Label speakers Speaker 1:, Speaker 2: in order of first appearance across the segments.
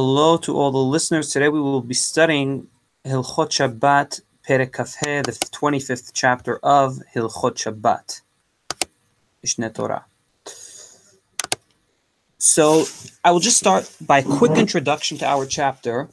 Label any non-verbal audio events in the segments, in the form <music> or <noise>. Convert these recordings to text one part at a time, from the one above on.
Speaker 1: Hello to all the listeners. Today we will be studying Hilchot Shabbat Perek the 25th chapter of Hilchot Shabbat, Torah. So I will just start by a quick introduction to our chapter.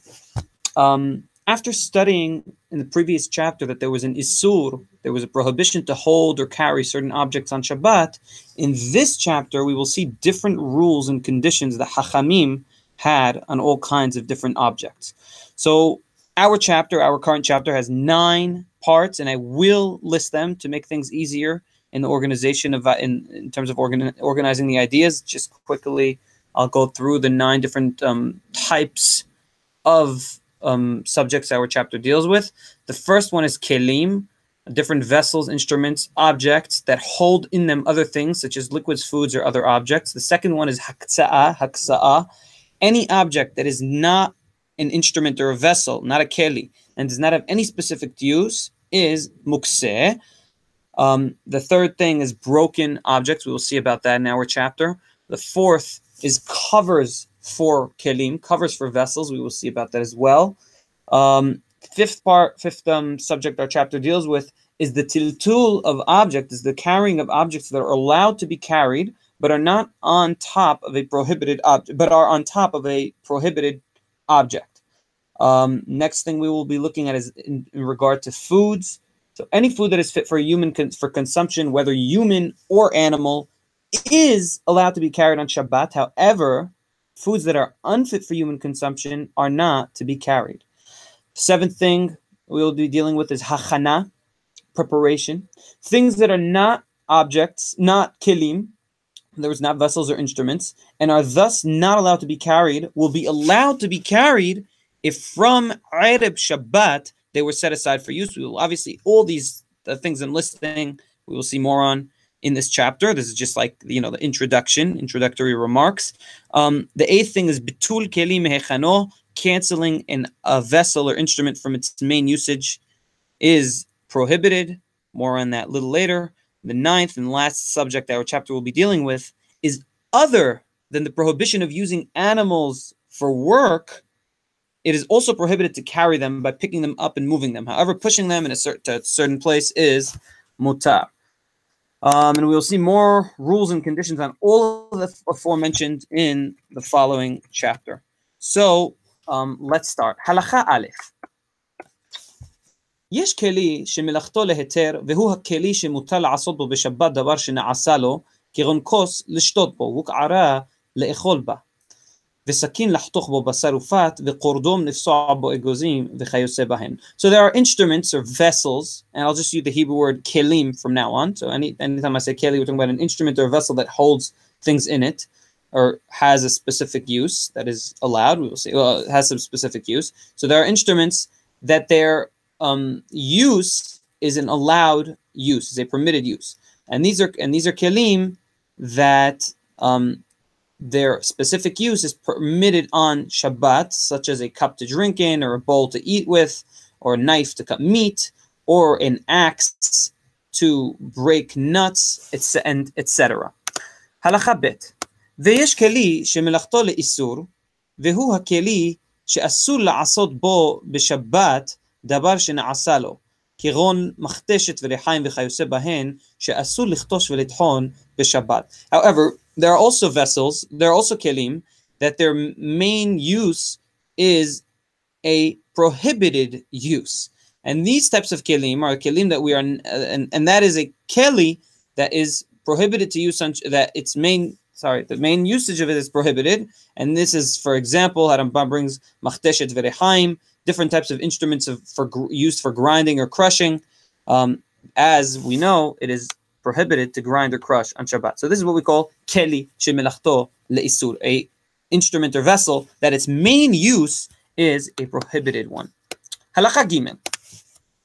Speaker 1: Um, after studying in the previous chapter that there was an Isur, there was a prohibition to hold or carry certain objects on Shabbat, in this chapter we will see different rules and conditions that Hachamim had on all kinds of different objects. So our chapter, our current chapter, has nine parts, and I will list them to make things easier in the organization of in, in terms of organ, organizing the ideas. Just quickly, I'll go through the nine different um, types of um, subjects our chapter deals with. The first one is kelim, different vessels, instruments, objects that hold in them other things such as liquids, foods, or other objects. The second one is haksa'a, haksa'a, any object that is not an instrument or a vessel, not a keli, and does not have any specific use, is mukseh. Um, the third thing is broken objects. We will see about that in our chapter. The fourth is covers for kelim, covers for vessels. We will see about that as well. Um, fifth part, fifth um, subject our chapter deals with is the tiltul of object, is the carrying of objects that are allowed to be carried but are not on top of a prohibited object, but are on top of a prohibited object. Um, next thing we will be looking at is in, in, regard to foods. So any food that is fit for human con- for consumption, whether human or animal, is allowed to be carried on Shabbat. However, foods that are unfit for human consumption are not to be carried. Seventh thing we will be dealing with is hachana, preparation. Things that are not objects, not kilim, there was not vessels or instruments, and are thus not allowed to be carried, will be allowed to be carried if from Erev Shabbat they were set aside for use. We will obviously all these the things I'm listing, we will see more on in this chapter. This is just like you know the introduction, introductory remarks. Um, the eighth thing is bitul kelim hechano, canceling an, a vessel or instrument from its main usage is prohibited. More on that a little later. The ninth and last subject our chapter will be dealing with is other than the prohibition of using animals for work. It is also prohibited to carry them by picking them up and moving them. However, pushing them in a certain, certain place is mutar. Um, and we will see more rules and conditions on all of the aforementioned in the following chapter. So um, let's start. Halacha Aleph. יש כלי שמלאכתו להיתר, והוא הכלי שמותר לעשות בו בשבת דבר שנעשה לו, כגון כוס לשתות בו, וקערה לאכול בה, וסכין לחתוך בו בשר ופת, וקורדום לפסוע בו אגוזים, וכיוצא בהן. So there are instruments or vessels, and I'll just use the Hebrew word kelim from now on. So any, anytime I say keli, we're talking about an instrument or a vessel that holds things in it, or has a specific use that is allowed. We will say, well, it has some specific use. So there are instruments that they're um, use is an allowed use, is a permitted use, and these are and these are kelim that um, their specific use is permitted on Shabbat, such as a cup to drink in, or a bowl to eat with, or a knife to cut meat, or an axe to break nuts, and etc. הלכה ב' ויש כלי שמלאכתו לאיסור, והוא הכלי שאסור לעשות בו בשבת דבר שנעשה לו, כגון מכתשת וריחיים וכיוצא בהן, שאסור לכתוש ולטחון בשבת. However, there are also vessels, there are also kelim, that their main use is a prohibited use. And these types of kelim are kelim that we are, and, and that is a keli that is prohibited to use, on, that its main, sorry, the main usage of it is prohibited. And this is, for example, Harambam brings machteshet verechaim, different types of instruments of, for used for grinding or crushing. Um, as we know, it is prohibited to grind or crush on Shabbat. So this is what we call keli shemelachto leisur, a instrument or vessel that its main use is a prohibited one. Halacha gimel.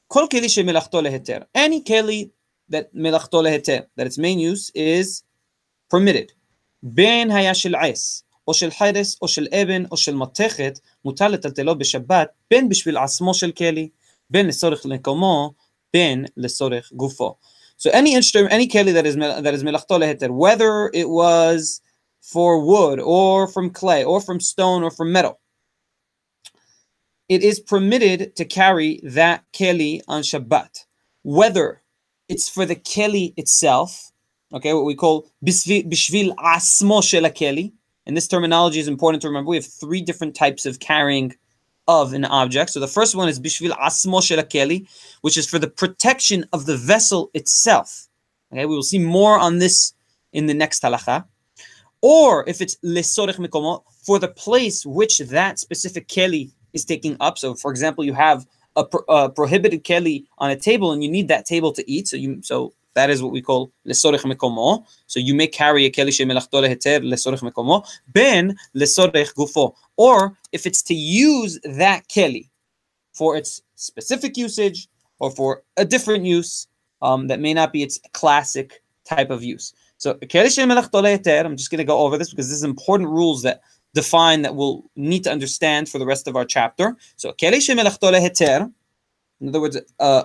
Speaker 1: Kol keli shemelachto leheter. Any keli that melachto leheter, that its main use is permitted. Ben hayashil es. או של חרס, או של אבן, או של מתכת, מותר לטלטלו בשבת, בין בשביל עצמו של כלי, בין לצורך מקומו, בין לצורך גופו. So any instrument, any keli that is that is melachto leheter, whether it was for wood or from clay or from stone or from metal, it is permitted to carry that keli on Shabbat, whether it's for the keli itself, okay, what we call bishvil asmo shel keli. and this terminology is important to remember. We have three different types of carrying of an object. So the first one is bishvil asmo shel which is for the protection of the vessel itself. Okay, we will see more on this in the next halacha. Or if it's lesorech mikomo, for the place which that specific keli is taking up. So, for example, you have a, pro- a prohibited keli on a table, and you need that table to eat. So you so that is what we call lesorech mekomo. So you may carry a keli shemelachto leheter lesorech mekomo ben lesorech gufo. Or if it's to use that keli for its specific usage or for a different use um, that may not be its classic type of use. So keli shemelachto leheter. I'm just going to go over this because this is important rules that define that we'll need to understand for the rest of our chapter. So keli shemelachto leheter. In other words, uh,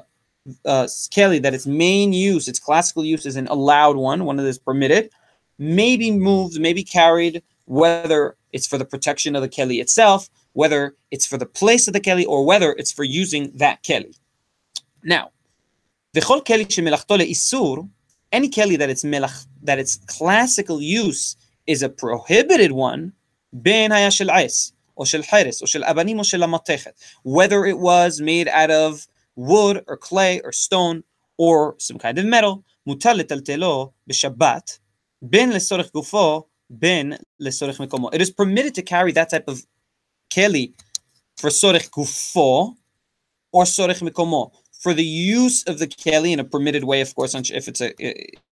Speaker 1: uh, keli that its main use, its classical use, is an allowed one, one that is permitted, may be moved, may be carried, whether it's for the protection of the keli itself, whether it's for the place of the keli, or whether it's for using that keli. Now, v'chol keli shemelachto isur, any keli that its melach, that its classical use is a prohibited one, ben haya shel ais, or shel hiris, or shel abanim, or shel whether it was made out of wood or clay or stone or some kind of metal, מותר לטלטלו בשבת, בין לצורך גופו, בין לצורך מקומו. It is permitted to carry that type of keli for sorech gufo or sorech mikomo for the use of the keli in a permitted way, of course, if it's a,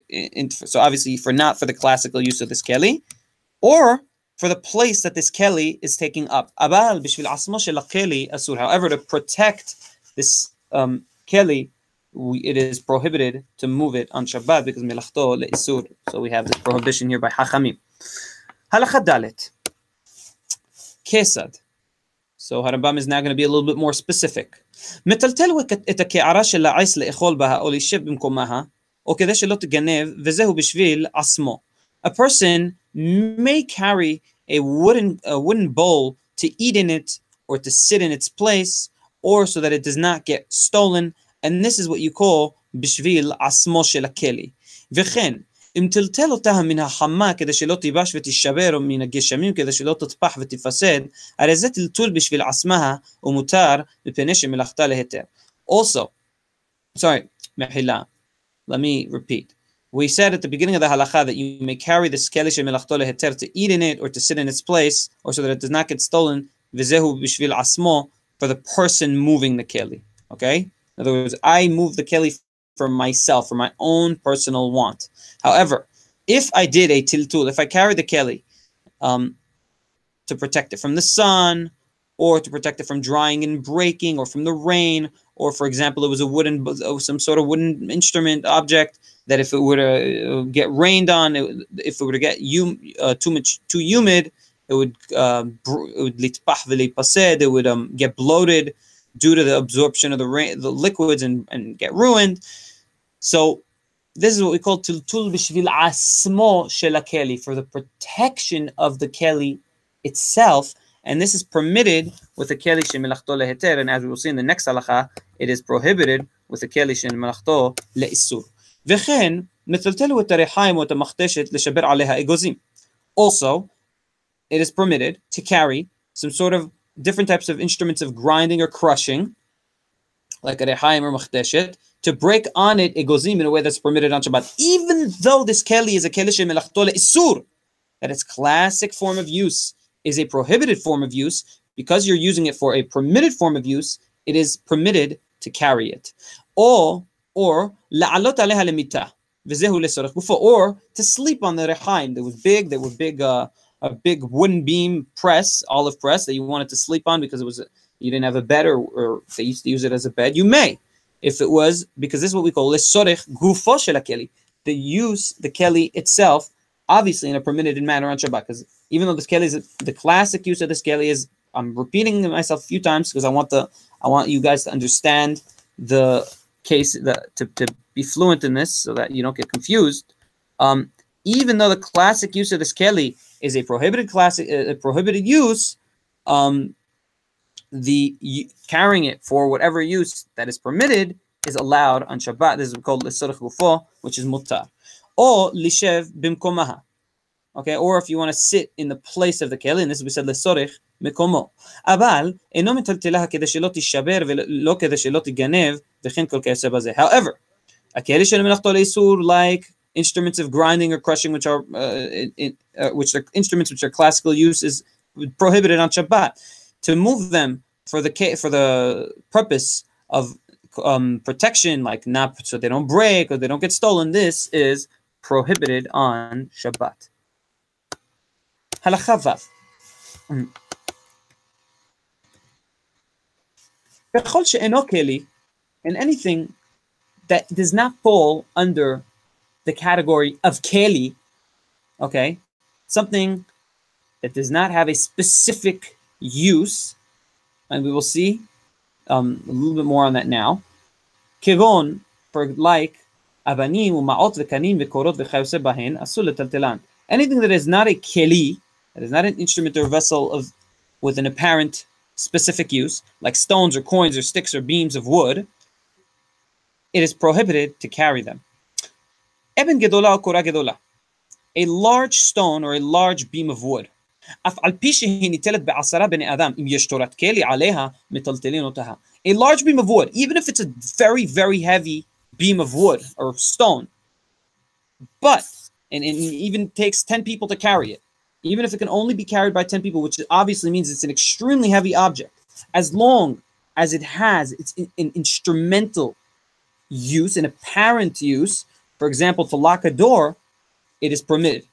Speaker 1: in, so obviously for not for the classical use of this keli, or for the place that this keli is taking up. However, to protect this um, keli, we, it is prohibited to move it on Shabbat because melachto le'isur. So we have this prohibition here by Hachamim. Halacha dalet. Kesad. So Harambam is now going to be a little bit more specific. מטלטל את הקערה של העץ לאכול בה או להישב במקומה, או כדי שלא תגנב, וזהו בשביל עצמו. A person may carry a wooden, a wooden bowl to eat in it or to sit in its place, or so that it does not get stolen. And this is what you call בשביל עצמו של הכלי. וכן, אם טלטל אותה מן החמה כדי שלא תיבש ותישבר, או מן הגשמים כדי שלא תטפח ותפסד, הרי זה טלטול בשביל עצמה ומותר מפני שמלאכתה להיתר. Also, sorry, מחילה, let me repeat. We said at the beginning of the halacha that you may carry the skeli shemelachto leheter to eat in it or to sit in its place, or so that it does not get stolen. V'zehu b'shvil asmo for the person moving the keli. Okay? In other words, I move the keli for myself, for my own personal want. However, if I did a tiltul, if I carried the keli um, to protect it from the sun, or to protect it from drying and breaking, or from the rain, or for example, it was a wooden, some sort of wooden instrument object that if it were to uh, get rained on, if it were to get hum, uh, too much too humid, it would uh, it would it would um, get bloated due to the absorption of the rain, the liquids and, and get ruined. So this is what we call tiltul bishvil asmo shel keli for the protection of the keli itself, and this is permitted with the keli shemelachto leheter, and as we will see in the next halacha, it is prohibited with the keli shemelachto leisur. וכן, מטלטלו את הריחיים או את המכתשת לשבר עליה אגוזים. Also, it is permitted to carry some sort of different types of instruments of grinding or crushing, like a rehaim or machdeshet, to break on it egozim in a way that's permitted on Shabbat, even though this keli is a keli shemelachto isur, that its classic form of use is a prohibited form of use, because you're using it for a permitted form of use, it is permitted to carry it. Or, or, la'alot aleha lemita, or to sleep on the rehaim. They were big, they were big uh, a big wooden beam press, olive press that you wanted to sleep on because it was you didn't have a bed or, or they used to use it as a bed, you may. If it was because this is what we call lesorech gufo shel keli, the use the keli itself, obviously in a permitted manner on Shabbat. Because even though this keli is the classic use of this keli is, I'm repeating myself a few times because I want the I want you guys to understand the case that to, to be fluent in this so that you don't get confused. Um, even though the classic use of this keli is a prohibited classic, a prohibited use, um, the y- carrying it for whatever use that is permitted is allowed on Shabbat. This is called l'sorich gufo, which is mutar. Or lishev bimkomaha. Okay, or if you want to sit in the place of the keli, and this we said l'sorich מקומו. אבל אינו מטלטלה כדי שלא תישבר ולא כדי שלא תיגנב וכן כל כיוצא בזה. However, הכלי של מלאכתו לאיסור like instruments of grinding or crushing, which are uh, in, uh, which are instruments which are classical use, is prohibited on Shabbat. To move them for the for the purpose of um, protection, like not so they don't break or they don't get stolen, this is prohibited on Shabbat. Halachavav. and anything that does not fall under the category of keli, okay, something that does not have a specific use, and we will see um, a little bit more on that now. Kivon for like, Anything that is not a keli, that is not an instrument or vessel of with an apparent specific use, like stones or coins or sticks or beams of wood, it is prohibited to carry them. Eben gedola or kora gedola. A large stone or a large beam of wood. אף על פי שהיא ניטלת בעשרה בני אדם, אם יש תורת כלי עליה, מטלטלין אותה. A large beam of wood, even if it's a very, very heavy beam of wood or stone, but, and, and it even takes 10 people to carry it, even if it can only be carried by 10 people, which obviously means it's an extremely heavy object, as long as it has its an instrumental use, an apparent use, for example, to lock a door, it is permitted.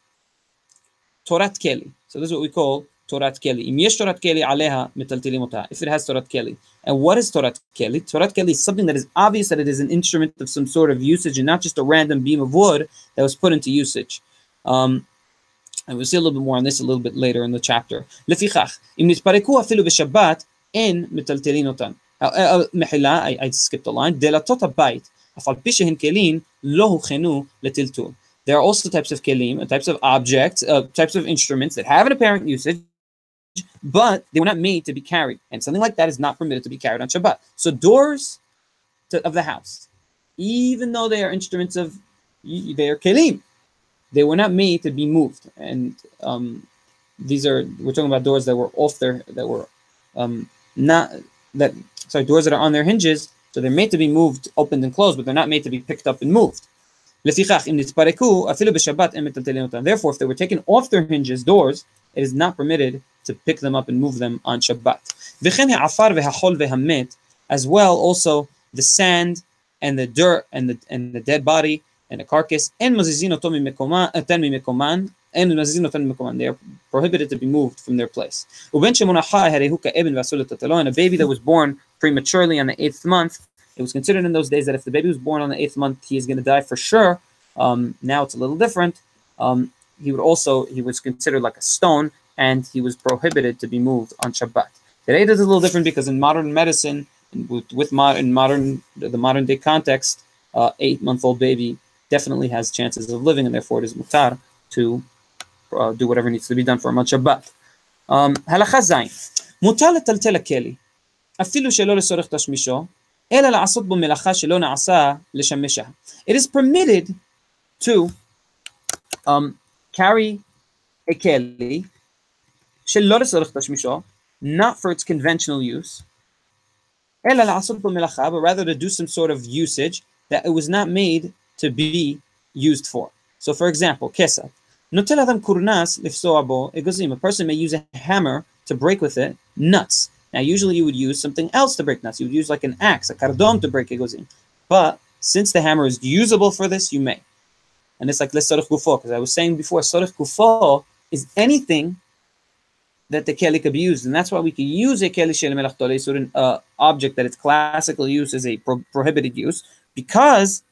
Speaker 1: Torat Keli. So this is what we call Torat Keli. Im yesh Torat Keli aleha metaltilim If it has Torat Keli. And what is Torat Keli? Torat Keli is something that is obvious that it is an instrument of some sort of usage and not just a random beam of wood that was put into usage. Um, and we'll see a little bit more on this a little bit later in the chapter. לפיכך, אם נתפרקו אפילו בשבת, אין מטלטלין אותן. מחילה, I, I skipped a line, דלתות הבית, אף על פי שהן כלים, לא הוכנו לטלטול. There are also types of kelim, types of objects, uh, types of instruments that have an apparent usage, but they were not made to be carried. And something like that is not permitted to be carried on Shabbat. So doors to, of the house, even though they are instruments of, they are kelim, they were not made to be moved. And um, these are, we're talking about doors that were off their, that were um, not, that, sorry, doors that are on their hinges. so they're made to be moved, opened and closed, but they're not made to be picked up and moved. Therefore, if they were taken off their hinges, doors, it is not permitted to pick them up and move them on Shabbat. As well, also the sand and the dirt and the and the dead body and a carcass, eh, and and. They are prohibited to be moved from their place. A and a baby that was born prematurely on the eighth month. It was considered in those days that if the baby was born on the eighth month, he is going to die for sure. Um, now it's a little different. Um, he would also he was considered like a stone, and he was prohibited to be moved on Shabbat. Today it is a little different because in modern medicine, with, with modern modern the modern day context, uh, eight month old baby definitely has chances of living, and therefore it is mutar to uh, do whatever needs to be done for a Shabbat. הלכה ז' מותר לטלטל הכלי, אפילו שלא לצורך תשמישו, אלא לעשות בו מלאכה שלא נעשה לשמשה. It is permitted to um, carry a keli שלא לצורך תשמישו, not for its conventional use, אלא לעשות בו מלאכה, but rather to do some sort of usage that it was not made to be used for. So for example, kesa. Nutella adam kurnas lifsoabo egozim. A person may use a hammer to break with it nuts. Now usually you would use something else to break nuts. You would use like an axe, a kardom to break egozim. But since the hammer is usable for this, you may. And it's like let's sarif because I was saying before, sarif kufo is anything that the keli could be used, and that's why we can use a keli shel melach an uh, object that it's classically used as a pro- prohibited use, because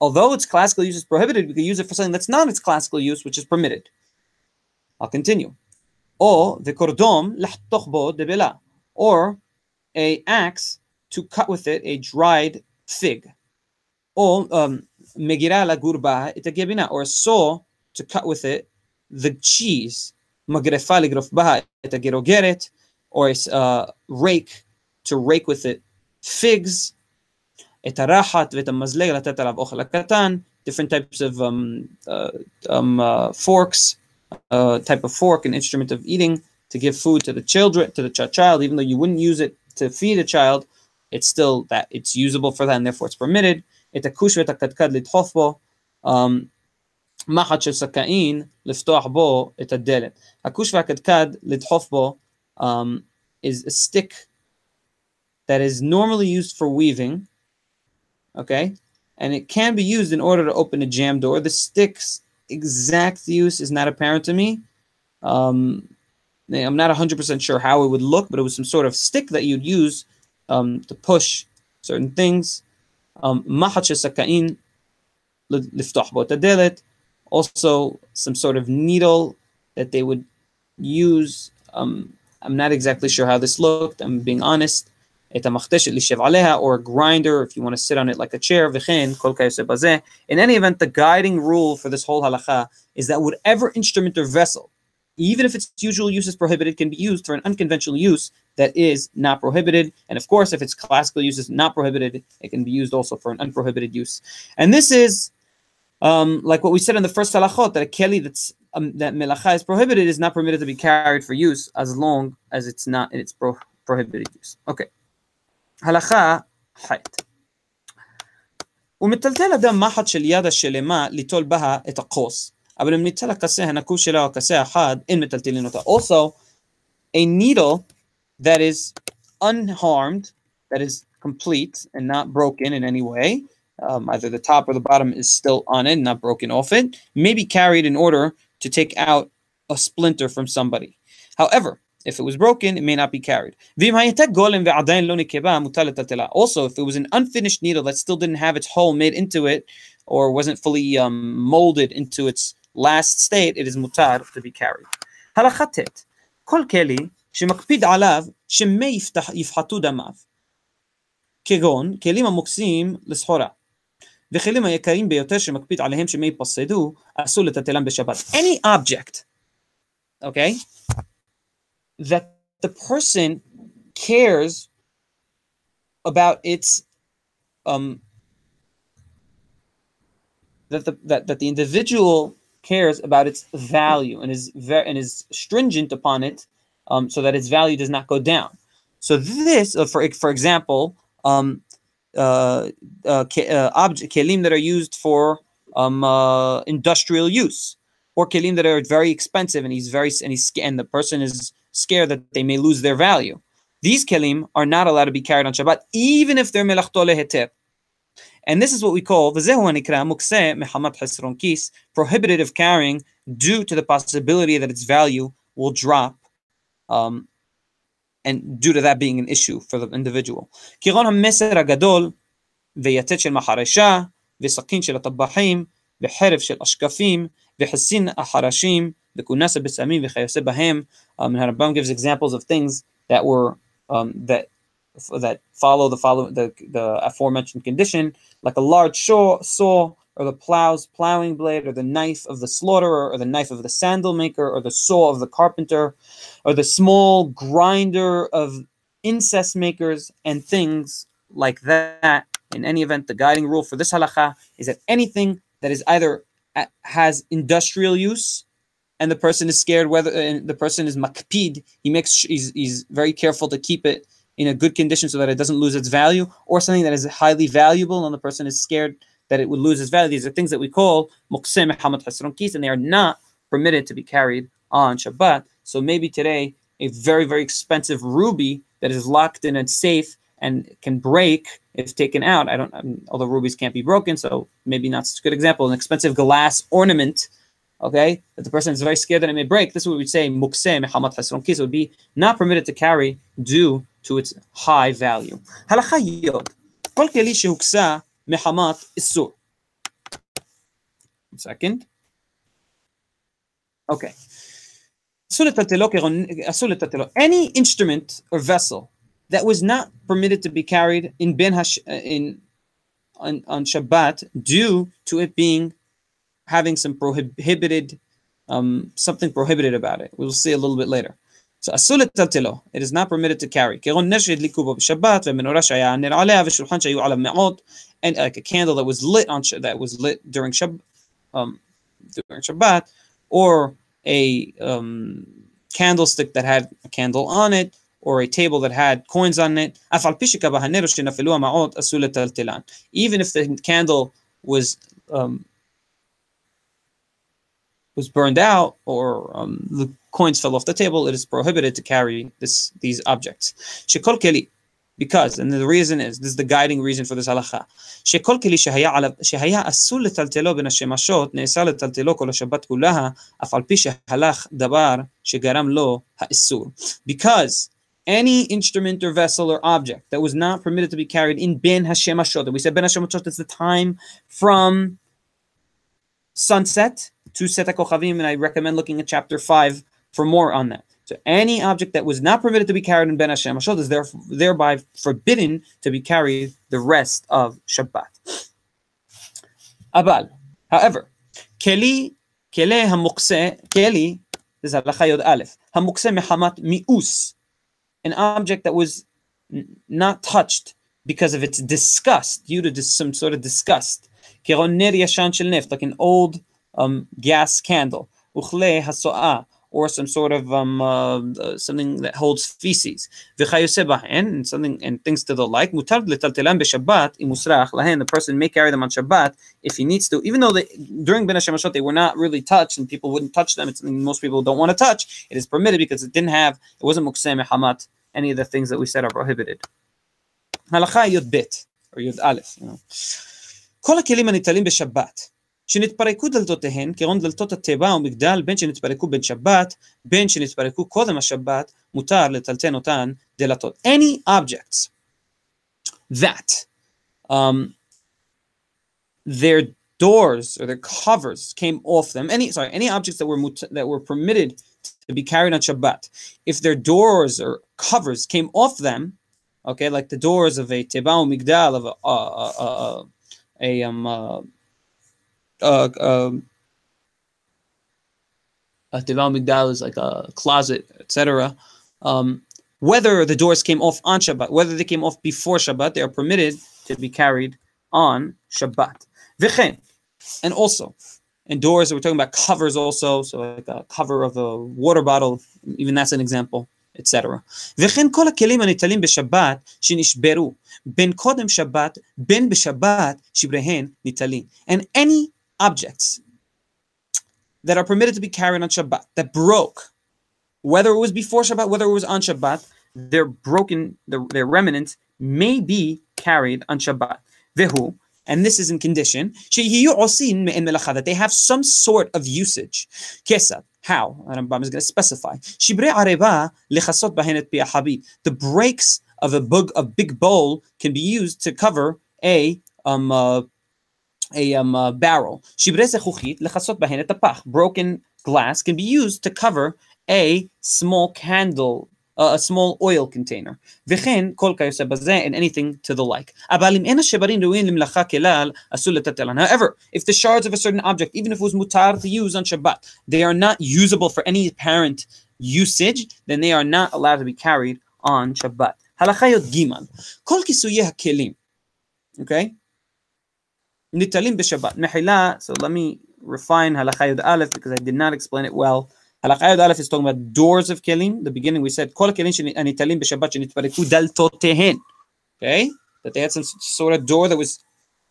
Speaker 1: although its classical use is prohibited, we can use it for something that's not its classical use, which is permitted. I'll continue. O the kordom bo debela or a axe to cut with it a dried fig, or um, megira la gurba itagebina, or a saw to cut with it the cheese, magrefa ligrofbaha itagerogeret, or a uh, rake to rake with it figs. את הרחת ואת המזלג לתת עליו אוכל הקטן, different types of um, uh, um, uh, forks, uh, type of fork, an instrument of eating to give food to the children, to the ch- child, even though you wouldn't use it to feed a child, it's still that it's usable for that and therefore it's permitted. את הכוש ואת הקדקד לדחוף בו, um, מחט של סכין, לפתוח בו את הדלת. הכוש והקדקד לדחוף בו um, is a stick that is normally used for weaving, okay? And it can be used in order to open a jam door. The stick's exact use is not apparent to me. Um, I'm not 100% sure how it would look, but it was some sort of stick that you'd use um, to push certain things. Um, mahacha sakain Also, some sort of needle that they would use. Um, I'm not exactly sure how this looked. I'm being honest את המכתשת לשב עליה, or a grinder, if you want to sit on it like a chair, וכן, כל כיוצא בזה. In any event, the guiding rule for this whole halacha is that whatever instrument or vessel, even if its usual use is prohibited, can be used for an unconventional use that is not prohibited. And of course, if its classical use is not prohibited, it can be used also for an unprohibited use. And this is um, like what we said in the first halachot, that a keli that's um, that melacha is prohibited is not permitted to be carried for use as long as it's not in its pro- prohibited use. Okay. הלכה ח' ומטלטל אדם מחט של יד השלמה ליטול בה את הכוס, אבל אם ניטל הכסה הנקוב שלה או הכסה אחד, אין מטלטלין אותה. Also, a needle that is unharmed, that is complete and not broken in any way, um, either the top or the bottom is still on it, not broken off it, may be carried in order to take out a splinter from somebody. However, if it was broken, it may not be carried. Also, if it was an unfinished needle that still didn't have its hole made into it or wasn't fully um, molded into its last state, it is mutar to be carried. הלכת כל כלי שמקפיד עליו שמי יפחתו דמיו, כגון כלים המוקצים לסחורה, וכלים היקרים ביותר שמקפיד עליהם שמי יפסדו, אסור לטלטלם בשבת. Any object, okay? That the person cares about its um that the that, that the individual cares about its value and is very and is stringent upon it um, so that its value does not go down. So this uh, for for example um uh, uh, uh object kelim that are used for um uh, industrial use or kelim that are very expensive and he's very and he's and the person is scared that they may lose their value. These kelim are not allowed to be carried on Shabbat, even if they're melachto leheter. And this is what we call prohibited of carrying due to the possibility that its value will drop, um, and due to that being an issue for the individual. כגון המסר הגדול ויתד של מחרשה וסכין של הטבחים וחרב של אשקפים וחסין החרשים the kunasa b'samim v'chayose b'hem. Um, and gives examples of things that were um, that that follow the follow the the aforementioned condition, like a large saw, saw or the plow's plowing blade, or the knife of the slaughterer, or the knife of the sandal maker, or the saw of the carpenter, or the small grinder of incest makers, and things like that. In any event, the guiding rule for this halacha is that anything that is either uh, has industrial use and the person is scared whether and the person is makpid he makes he's, he's very careful to keep it in a good condition so that it doesn't lose its value or something that is highly valuable and the person is scared that it would lose its value. These are things that we call muqsim hamad hasron and they are not permitted to be carried on shabbat. So maybe today a very very expensive ruby that is locked in a safe and can break if taken out. I don't I mean, although rubies can't be broken so maybe not such a good example. An expensive glass ornament okay, that the person is very scared that it may break, this is what we'd say mukseh mehamat hasron kis, would be not permitted to carry due to its high value. Halacha yod, kol keli shehuksa mehamat isur. Second. Okay. Uh, Any instrument or vessel that was not permitted to be carried in Ben Hash, uh, in on, on Shabbat due to it being having some prohibited, um, something prohibited about it. We'll see a little bit later. So أسول it is not permitted to carry. كغن نشد لكوبا بشبات ومنورة شعيا نر عليها وشلحان شعيو على معوض and like a candle that was lit on that was lit during Shab, um, during Shabbat or a um, candlestick that had a candle on it or a table that had coins on it. Even if the candle was um, was burned out or um, the coins fell off the table, it is prohibited to carry this these objects. Because, and the reason is, this is the guiding reason for this halacha. שכל כלי שהיה, עליו, שהיה אסור לטלטלו בין השמשות, נאסר לטלטלו כל השבת כולה, אף על פי שהלך דבר שגרם לו האיסור. Because any instrument or vessel or object that was not permitted to be carried in Ben Hashemashot, and we said Ben Hashemashot is the time from sunset to Set HaKochavim, and I recommend looking at chapter 5 for more on that. So any object that was not permitted to be carried in Ben Hashem Hashot is there, thereby forbidden to be carried the rest of Shabbat. Abal, however, keli kele hamukse keli this is halacha yod aleph hamukse mehamat mius, an object that was not touched because of its disgust, due to some sort of disgust. Like an old um, gas candle. Uchle hasoah, or some sort of um, uh, something that holds feces. and something and things to the like. Mutar letaltelan b'Shabbat imusrach lahen. The person may carry them on Shabbat if he needs to, even though they, during Ben Hashemashot they were not really touched and people wouldn't touch them. It's something most people don't want to touch. It is permitted because it didn't have, it wasn't mukseh hamat. Any of the things that we said are prohibited. Halacha yud bet or yud aleph. You know. כל הכלים הניטלים בשבת שנתפרקו דלתותיהן, כגון דלתות התיבה ומגדל, בין שנתפרקו בין שבת, בין שנתפרקו קודם השבת, מותר לטלטן אותן דלתות. Any objects that um, their doors or their covers came off them, any sorry, any objects that were that were permitted to be carried on Shabbat, if their doors or covers came off them, okay, like the doors of a teba or migdal of a, uh, uh, uh, a um, uh, uh, um, a Divan Migdal is like a closet, etc. Um, whether the doors came off on Shabbat, whether they came off before Shabbat, they are permitted to be carried on Shabbat. V'chen, and also, and doors, we're talking about covers also, so like a cover of a water bottle, even that's an example, etc. וכן כל הכלים הניטלים בשבת שנשברו בין קודם שבת בין בשבת שבריהן ניטלים. And any objects that are permitted to be carried on Shabbat that broke, whether it was before Shabbat, whether it was on Shabbat, their broken, their, remnants may be carried on Shabbat. Vehu, and this is in condition, that they have some sort of usage. Kesad, how? Rambam is going to specify. The breaks of a bug, a big bowl can be used to cover a um, uh, a um, uh, barrel. Broken glass can be used to cover a small candle, uh, a small oil container. and anything to the like. However, if the shards of a certain object, even if it was mutar to use on Shabbat, they are not usable for any apparent usage, then they are not allowed to be carried on Shabbat. Okay? Nitalim b'Shabbat. Mehila, so let me refine Halakha Yud Aleph because I did not explain it well. Halakha Yud Aleph is talking about doors of kelim. The beginning we said, Kol kelim nitalim b'Shabbat shenitpareku daltotehen. Okay? That they had some sort of door that was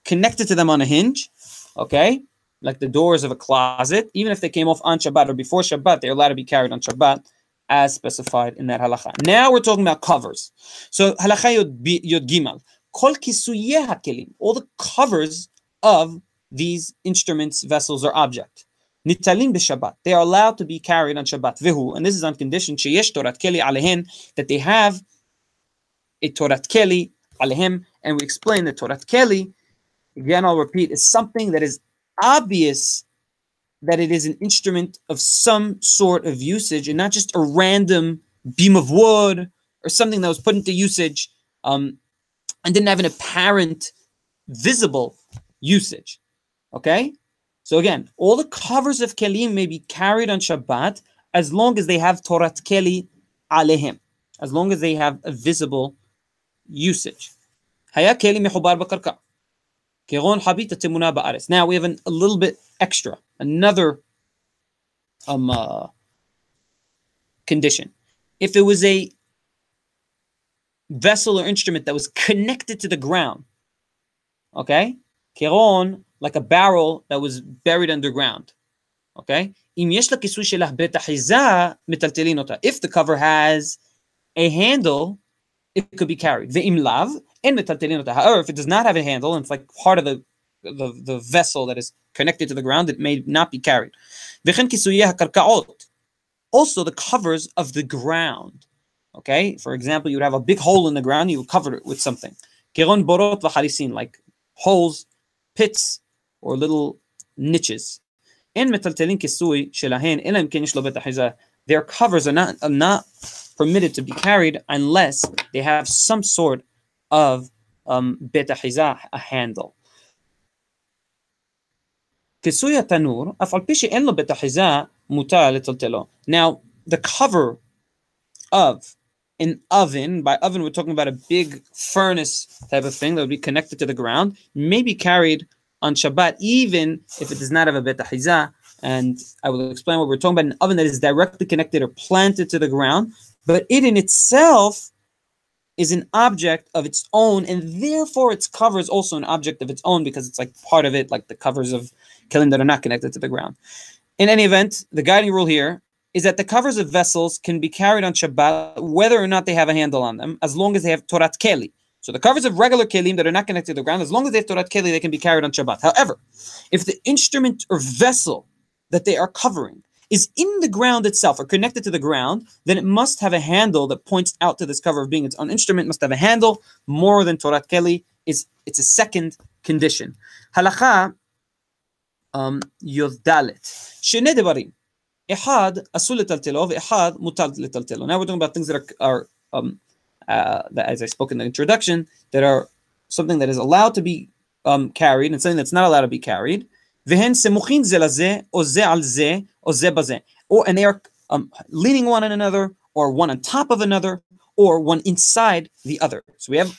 Speaker 1: connected to them on a hinge. Okay? Like the doors of a closet. Even if they came off on Shabbat or before Shabbat, they're allowed to be carried on Shabbat as specified in that halakha. Now we're talking about covers. So halakha yod, yod gimal. Kol kisuyeh kelim. All the covers of these instruments, vessels, or object. Nitalim b'Shabbat. They are allowed to be carried on Shabbat. Vihu, and this is on condition sheyesh torat keli alehen that they have a torat keli alehem, and we explain that torat keli. Again, I'll repeat, is something that is obvious that it is an instrument of some sort of usage and not just a random beam of wood or something that was put into usage um, and didn't have an apparent visible usage. Okay? So again, all the covers of kelim may be carried on Shabbat as long as they have Torat keli alehim, as long as they have a visible usage. Haya keli mechubar bakarka. Keron habita temuna ba'aretz. Now we have an, a little bit extra, another um, uh, condition. If it was a vessel or instrument that was connected to the ground, okay, Keron, like a barrel that was buried underground. Okay? If the cover has a handle, it could be carried. However, if it does not have a handle, and it's like part of the, the, the vessel that is connected to the ground, it may not be carried. Also, the covers of the ground. Okay? For example, you would have a big hole in the ground, you would cover it with something. Borot like holes pits or little niches. In Their covers are not are not permitted to be carried unless they have some sort of um, betahiza, a handle. Now the cover of an oven, by oven we're talking about a big furnace type of thing that would be connected to the ground, may be carried on Shabbat, even if it does not have a bet achiza. And I will explain what we're talking about an oven that is directly connected or planted to the ground, but it in itself is an object of its own, and therefore its cover is also an object of its own because it's like part of it, like the covers of kelim that are not connected to the ground. In any event, the guiding rule here is that the covers of vessels can be carried on Shabbat whether or not they have a handle on them, as long as they have Torat Keli. So the covers of regular kelim that are not connected to the ground, as long as they have Torat Keli, they can be carried on Shabbat. However, if the instrument or vessel that they are covering is in the ground itself or connected to the ground, then it must have a handle that points out to this cover of being its own instrument, must have a handle more than Torat Keli. Is it's a second condition. Halacha um, Yod Shene Devarim. Ihad asul letaltelo, Ihad mutal letaltelo. Now we're talking about things that are, are um, uh, that, as I spoke in the introduction, that are something that is allowed to be um, carried and something that's not allowed to be carried. Vehen semuchin ze laze, o ze al ze, o ze baze. Or, and they are um, leaning one on another, or one on top of another, or one inside the other. So we have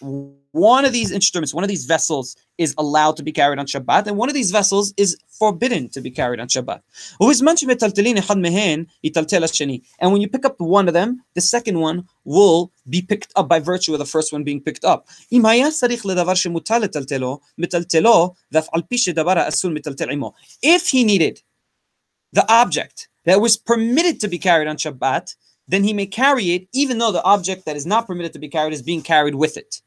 Speaker 1: one of these instruments, one of these vessels is allowed to be carried on Shabbat, and one of these vessels is forbidden to be carried on Shabbat. And when you pick up one of them, the second one will be picked up by virtue of the first one being picked up. If he needed the object that was permitted to be carried on Shabbat, then he may carry it even though the object that is not permitted to be carried is being carried with it.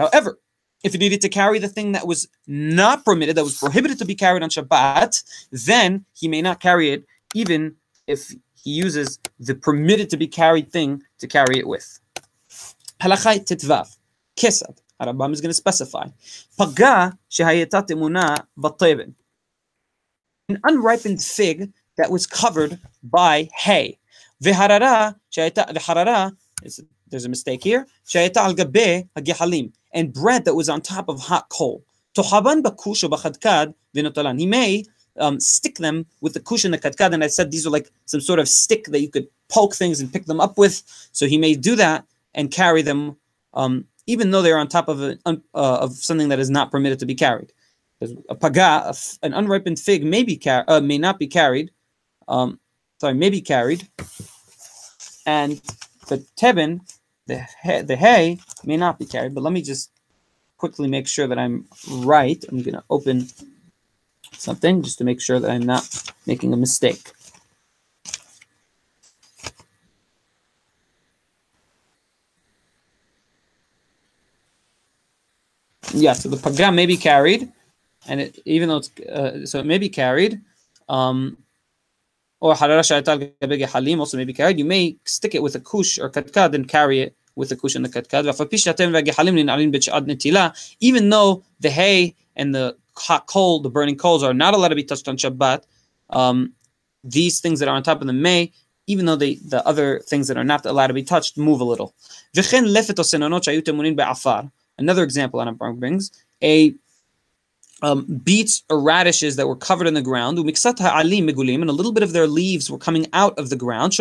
Speaker 1: However, if he needed to carry the thing that was not permitted, that was prohibited to be carried on Shabbat, then he may not carry it even if he uses the permitted to be carried thing to carry it with. Halachai titvav. Kesad. Harambam is going to specify. Paga shehayeta temuna bateben. An unripened fig that was covered by hay. V'harara v'harara there's a mistake here. Shayeta al gabe hagihalim and bread that was on top of hot coal. Tohaban bakush b'chadkad v'notalan. He may um, stick them with the kush and the kadkad, and I said these are like some sort of stick that you could poke things and pick them up with. So he may do that and carry them, um, even though they're on top of a, uh, of something that is not permitted to be carried. A paga, an unripened fig, may be car- uh, may not be carried. Um, sorry, may be carried, and the teben the hay, the hay may not be carried, but let me just quickly make sure that I'm right. I'm going to open something just to make sure that I'm not making a mistake. Yeah, so the pagam may be carried, and it, even though it's uh, so it may be carried, um, or halim also may be carried. You may stick it with a kush or katkad and carry it with the kush and the katkad. Even though the hay and the hot coal, the burning coals, are not allowed to be touched on Shabbat, um, these things that are on top of them may, even though they, the other things that are not allowed to be touched, move a little. Another example Anam brings a um, beets or radishes that were covered in the ground, and a little bit of their leaves were coming out of the ground.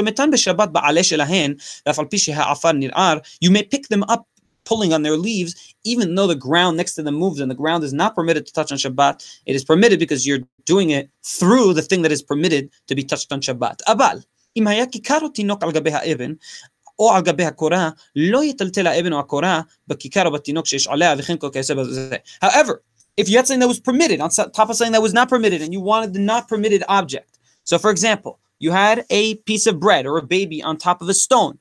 Speaker 1: You may pick them up pulling on their leaves, even though the ground next to them moves and the ground is not permitted to touch on Shabbat. It is permitted because you're doing it through the thing that is permitted to be touched on Shabbat. אבל, אם היה כיכר או תינוק על גבי האבן, או על גבי הקורה, לא יטלטל האבן או הקורה בכיכר או בתינוק שיש עליה וכן כל כיוצא בזה. However, if you had something that was permitted on top of something that was not permitted and you wanted the not permitted object. So, for example, you had a piece of bread or a baby on top of a stone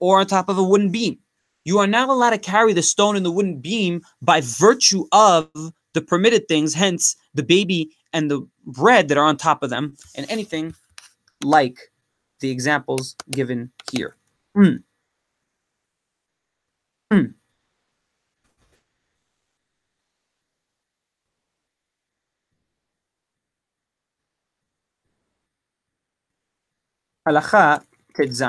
Speaker 1: or on top of a wooden beam. You are not allowed to carry the stone and the wooden beam by virtue of the permitted things, hence the baby and the bread that are on top of them, and anything like the examples given here. Mm. Mm. הלכה ט"ז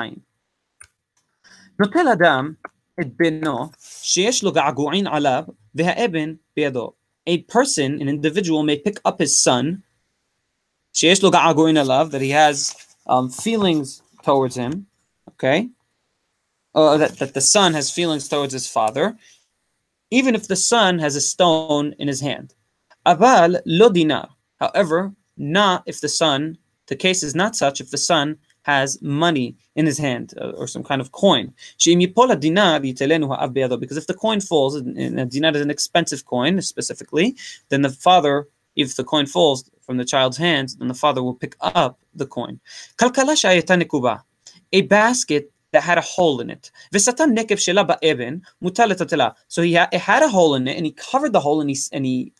Speaker 1: נוטל אדם את בנו שיש לו געגועין עליו והאבן בידו. A person, an individual may pick up his son שיש לו געגועין עליו, that he has um, feelings towards him, okay? Uh, that, that the son has feelings towards his father, even if the son has a stone in his hand. אבל לא דינר. However, not if the son, the case is not such if the son has money in his hand uh, or some kind of coin. Because if the coin falls, and a dinar is an expensive coin specifically, then the father, if the coin falls from the child's hands, then the father will pick up the coin. A basket that had a hole in it. So he had, it had a hole in it, and he covered the hole, and he and he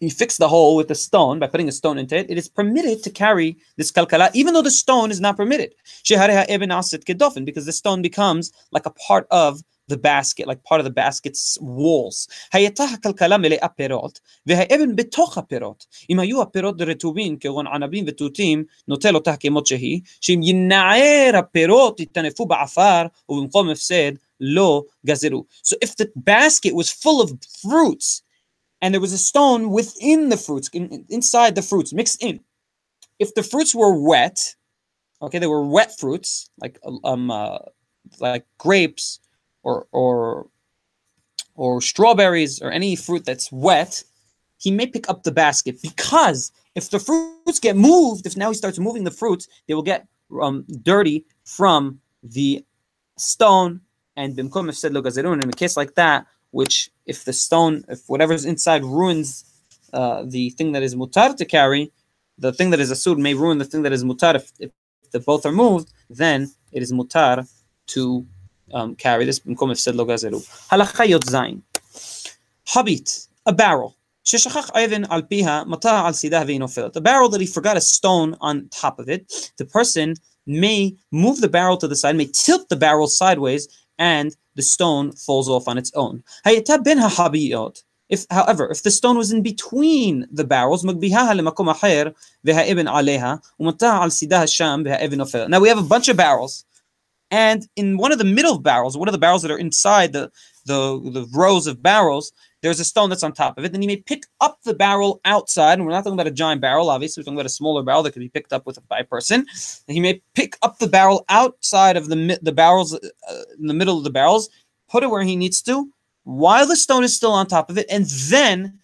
Speaker 1: he fixed the hole with a stone by putting a stone into it, it is permitted to carry this kalkala, even though the stone is not permitted. Because the stone becomes like a part of the basket, like part of the basket's walls. הייתה הכלכלה מלאה פירות, והאבן בתוך הפירות. אם היו הפירות רטובים כגון ענבים ותותים, נוטל אותה כמות שהיא, שאם ינער הפירות יטנפו בעפר, ובמקום הפסד לא גזרו. So if the basket was full of fruits, and there was a stone within the fruits, in, inside the fruits, mixed in. If the fruits were wet, okay, they were wet fruits, like um, uh, like grapes or or or strawberries or any fruit that's wet, he may pick up the basket because if the fruits get moved, if now he starts moving the fruits, they will get um, dirty from the stone. And bimkum said look, in a case like that, which if the stone, if whatever's inside ruins uh, the thing that is mutar to carry, the thing that is asur may ruin the thing that is mutar. If, if the both are moved, then it is mutar to um, carry this. Halacha yot zayin. Habit, a barrel. A barrel that he forgot a stone on top of it. The person may move the barrel to the side, may tilt the barrel sideways, and the stone falls off on its own. If, however, if the stone was in between the barrels, now we have a bunch of barrels, and in one of the middle barrels, one of the barrels that are inside the, the, the rows of barrels, there's a stone that's on top of it. Then you may pick up the barrel outside, and we're not talking about a giant barrel, obviously, we're talking about a smaller barrel that could be picked up with by a person. And he may pick up the barrel outside of the the barrels, uh, in the middle of the barrels, put it where he needs to, while the stone is still on top of it, and then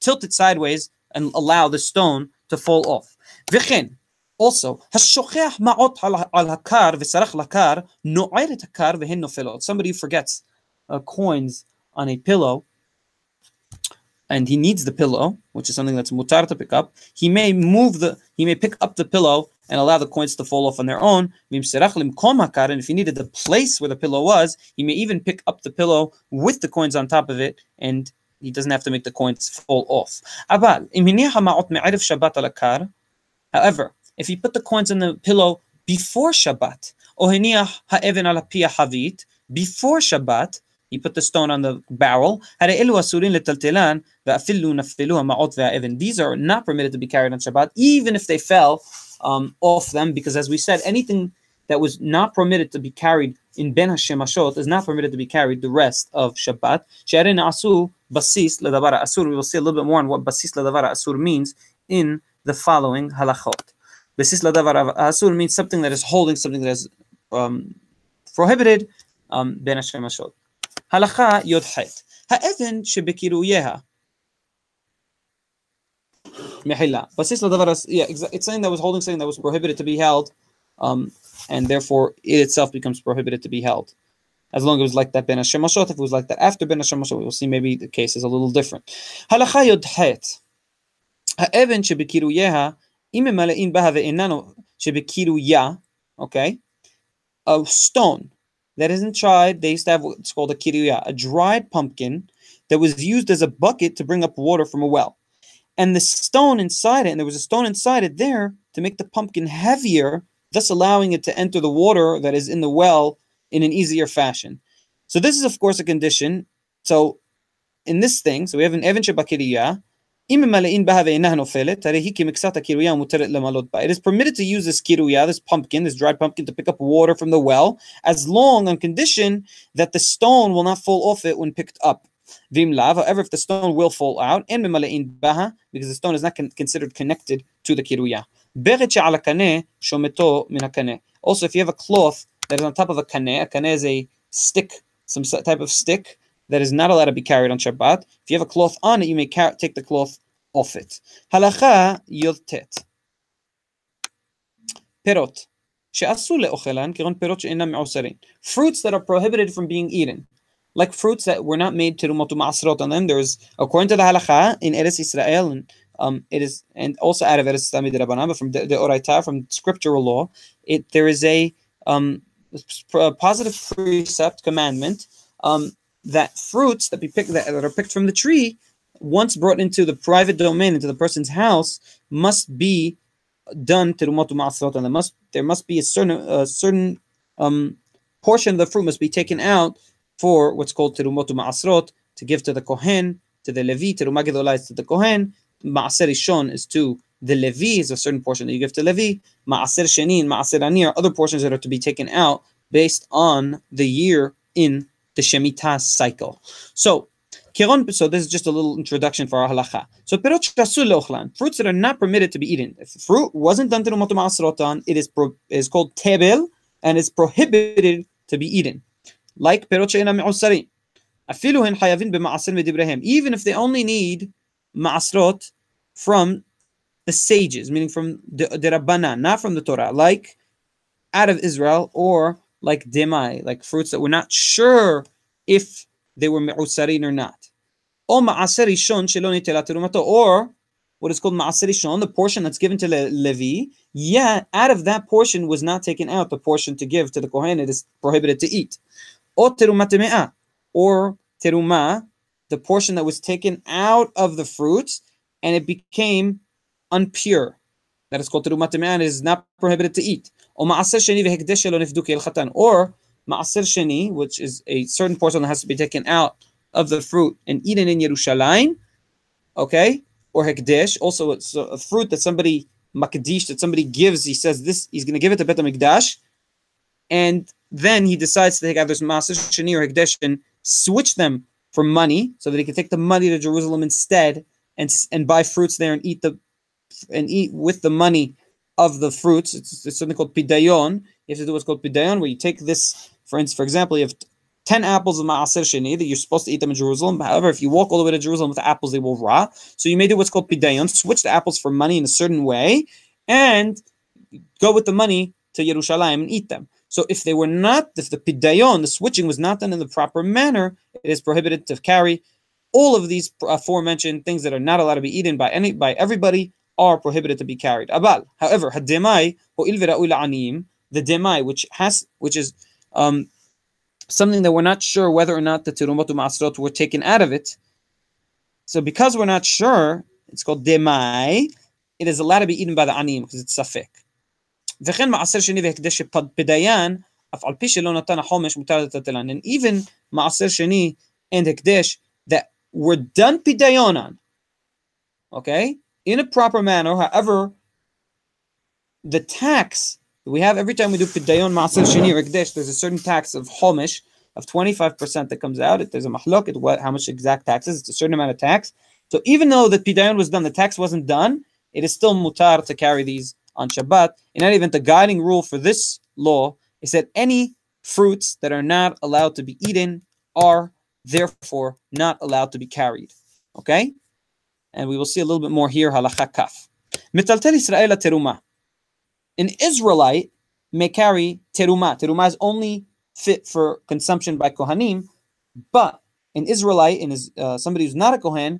Speaker 1: tilt it sideways and allow the stone to fall off. וכן, also, השוכח מעות על הקר ושרח לקר, נוער את הקר והן נופלות. Somebody forgets uh, coins on a pillow and he needs the pillow, which is something that's mutar to pick up, he may move the, he may pick up the pillow and allow the coins to fall off on their own. And if he needed the place where the pillow was, he may even pick up the pillow with the coins on top of it, and he doesn't have to make the coins fall off. However, if he put the coins in the pillow before Shabbat, before Shabbat, he put the stone on the barrel. These are not permitted to be carried on Shabbat, even if they fell um, off them, because as we said, anything that was not permitted to be carried in Ben Hashemashot is not permitted to be carried the rest of Shabbat. basis asur. We will see a little bit more on what basis ledavara asur means in the following halachot. Basis ledavara asur means something that is holding something that is um, prohibited. Um, ben hashemashot. Halacha yod het. Ha'even shebekiruyeha. Mehila. Basis ledavara. Yeah, it's saying that was holding something that was prohibited to be held. Um, and therefore it itself becomes prohibited to be held. As long as it was like that Ben Hashemashot, if it was like that after Ben Hashemashot, we will see maybe the case is a little different. Halacha yod het. האבן שבקירויה, אם ממלאים בה ואיננו שבקירויה, okay, a stone that isn't tried, they used to have what's called a kiruya, a dried pumpkin that was used as a bucket to bring up water from a well. And the stone inside it, and there was a stone inside it there to make the pumpkin heavier thus allowing it to enter the water that is in the well in an easier fashion. So this is of course a condition. So in this thing, so we have an Evan Shabakiriya. It is permitted to use this kiruya, this pumpkin, this dried pumpkin, to pick up water from the well, as long on condition that the stone will not fall off it when picked up. However, if the stone will fall out, and mimalain baha, because the stone is not con- considered connected to the kiruya. Also, if you have a cloth that is on top of a kane, a kane is a stick, some type of stick that is not allowed to be carried on Shabbat. If you have a cloth on it, you may car- take the cloth off it. Halacha yodtet. Perot. Fruits that are prohibited from being eaten. Like fruits that were not made to ma'asrot on them. There's, according to the halacha in Eretz Israel, and um, it is, and also out of Eretz Rabbanan, but from the, the Oraita, from scriptural law, it there is a um, positive precept commandment um, that fruits that be picked that, that are picked from the tree, once brought into the private domain, into the person's house, must be done ma'asrot, and there must there must be a certain a certain um, portion of the fruit must be taken out for what's called terumot ma'asrot to give to the kohen, to the levi, terumah gedolah to the kohen, Ma'aser Rishon is to the Levi, is a certain portion that you give to Levi. Ma'aser Sheni and Ma'aser Ani are other portions that are to be taken out based on the year in the Shemitah cycle. So, so this is just a little introduction for our halacha. So perot fruits that are not permitted to be eaten. If fruit wasn't done to the ma'asrotan, it is pro, is called tebel and is prohibited to be eaten. Like perot she'ena me'usarin. Even if they only need ma'asrot from the sages, meaning from the, the Rabbanan, not from the Torah, like out of Israel, or like demai, like fruits that we're not sure if they were me'usarin or not. Or what is called ma'aser rishon, the portion that's given to Le- Levi, yeah, out of that portion was not taken out the portion to give to the Kohen, it is prohibited to eat. Or or teruma, the portion that was taken out of the fruits and it became unpure. That is called terumat and is not prohibited to eat. Or ma'aser sheni, which is a certain portion that has to be taken out of the fruit and eaten in Yerushalayim. Okay, or hekdesh, also it's a fruit that somebody makdish that somebody gives. He says this, he's going to give it to Bet Hamikdash, and then he decides to take either ma'aser sheni or hekdesh and switch them for money so that he can take the money to Jerusalem instead and and buy fruits there and eat the and eat with the money of the fruits. It's, it's something called pidayon. You have to do what's called pidayon, where you take this, for instance, for example, you have 10 apples of Ma'aser Sheni that you're supposed to eat them in Jerusalem. However, if you walk all the way to Jerusalem with apples, they will rot. So you may do what's called pidayon, switch the apples for money in a certain way, and go with the money to Yerushalayim and eat them. So if they were not, if the pidayon, the switching was not done in the proper manner, it is prohibited to carry. All of these aforementioned things that are not allowed to be eaten by any by everybody are prohibited to be carried. Abal, however, hademai the demai, which has which is um, something that we're not sure whether or not the tirumot masrot were taken out of it. So because we're not sure, it's called demai. It is allowed to be eaten by the anim because it's safek. וכן מעשר שני והקדש בדיין, אף על פי שלא נתן החומש מותר לטלטלן. And even מעשר שני and הקדש that were done pidayon on, okay, in a proper manner, however, the tax we have every time we do pidayon maaser sheni or there's a certain tax of homish of 25% that comes out. If there's a mahlok, it what how much exact tax is. It's a certain amount of tax. So even though the pidayon was done, the tax wasn't done, it is still mutar to carry these on Shabbat. In any event, the guiding rule for this law is that any fruits that are not allowed to be eaten are therefore not allowed to be carried. Okay? And we will see a little bit more here, halacha kaf. Mitaltel Israel teruma. An Israelite may carry teruma. Teruma is only fit for consumption by Kohanim, but an Israelite and is uh, somebody who's not a Kohen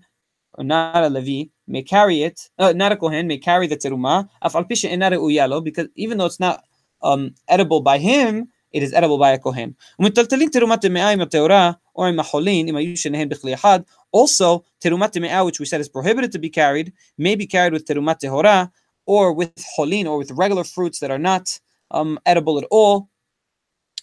Speaker 1: or not a Levi may carry it. Uh, not a Kohen may carry the teruma. uyalo because even though it's not um, edible by him, it is edible by a Kohen Also, terumat me'ah, which we said is prohibited to be carried, may be carried with terumat tehora, or with holin, or with regular fruits that are not um, edible at all,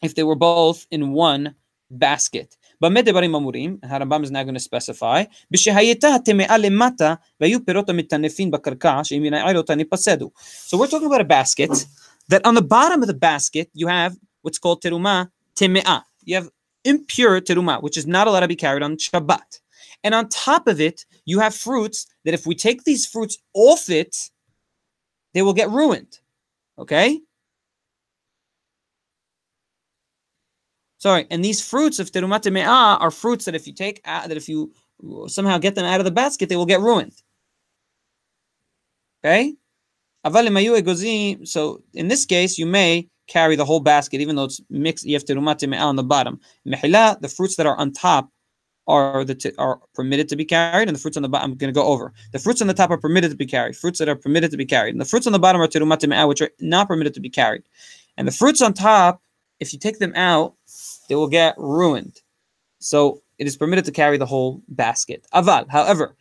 Speaker 1: if they were both in one basket. במה דברים אמורים? הרמב"ם is now going to specify, בשהייתה הטמאה למטה והיו פירות המטנפים בקרקע, שאם ינער אותה ניפסדו. So we're talking about a basket, that on the bottom of the basket you have what's called teruma temea. You have impure teruma, which is not allowed to be carried on Shabbat. And on top of it, you have fruits that if we take these fruits off it, they will get ruined. Okay? Sorry, and these fruits of terumat me'ah are fruits that if you take out, that if you somehow get them out of the basket, they will get ruined. Okay? So in this case, you may carry the whole basket, even though it's mixed on the bottom. Mehila, the fruits that are on top are the t- are permitted to be carried, and the fruits on the bottom. I'm going to go over. The fruits on the top are permitted to be carried. Fruits that are permitted to be carried, and the fruits on the bottom are terumat which are not permitted to be carried. And the fruits on top, if you take them out, they will get ruined. So it is permitted to carry the whole basket. Aval, however,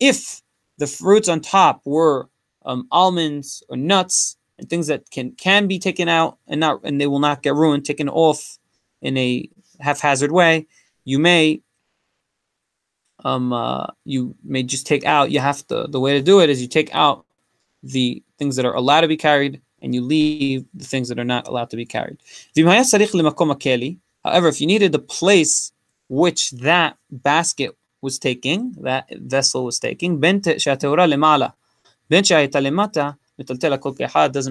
Speaker 1: if the fruits on top were um, almonds or nuts and things that can can be taken out and not and they will not get ruined, taken off in a haphazard way, you may um uh, you may just take out. You have to. The way to do it is you take out the things that are allowed to be carried and you leave the things that are not allowed to be carried. However, if you needed the place which that basket was taking, that vessel was taking, doesn't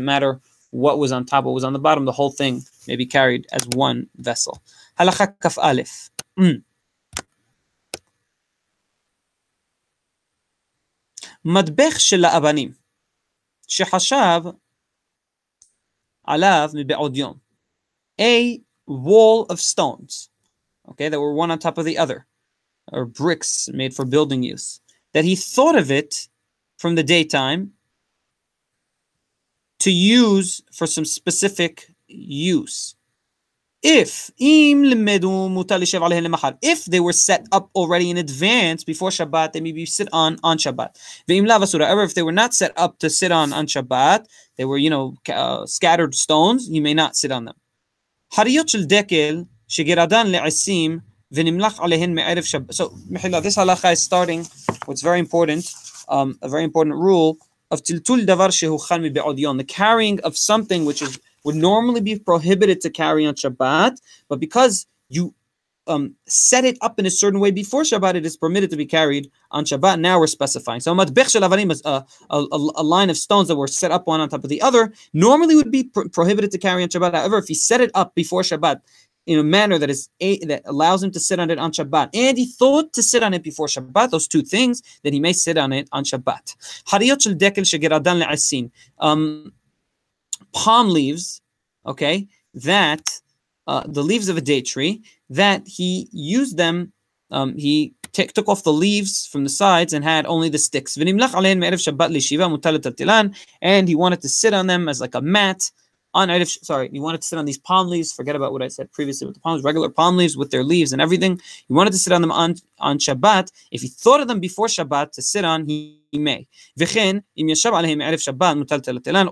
Speaker 1: matter what was on top, what was on the bottom, the whole thing may be carried as one vessel. Halakha kaf alif. מטבח של האבנים שחשב עליו מבעוד יום. A wall of stones, okay, that were one on top of the other, or bricks made for building use, that he thought of it from the daytime to use for some specific use. If if they were set up already in advance before Shabbat, they maybe sit on on Shabbat. However, if they were not set up to sit on on Shabbat, they were you know uh, scattered stones. You may not sit on them. So, this halacha is starting what's very important, um, a very important rule of tiltul davar shehuchan mi'be'odyon, the carrying of something which is would normally be prohibited to carry on Shabbat, but because you um, set it up in a certain way before Shabbat, it is permitted to be carried on Shabbat. Now we're specifying. So a, a, line of stones that were set up one on top of the other. Normally would be pr- prohibited to carry on Shabbat. However, if you set it up before Shabbat, in a manner that is a, that allows him to sit on it on Shabbat, and he thought to sit on it before Shabbat, those two things, then he may sit on it on Shabbat. Um, palm leaves, okay, that uh, the leaves of a date tree, that he used them, um, he t- took off the leaves from the sides and had only the sticks. And he wanted to sit on them as like a mat on Erev, sorry, you wanted to sit on these palm leaves. Forget about what I said previously with the palms, regular palm leaves with their leaves and everything. You wanted to sit on them on, on Shabbat. If he thought of them before Shabbat to sit on, he, he may.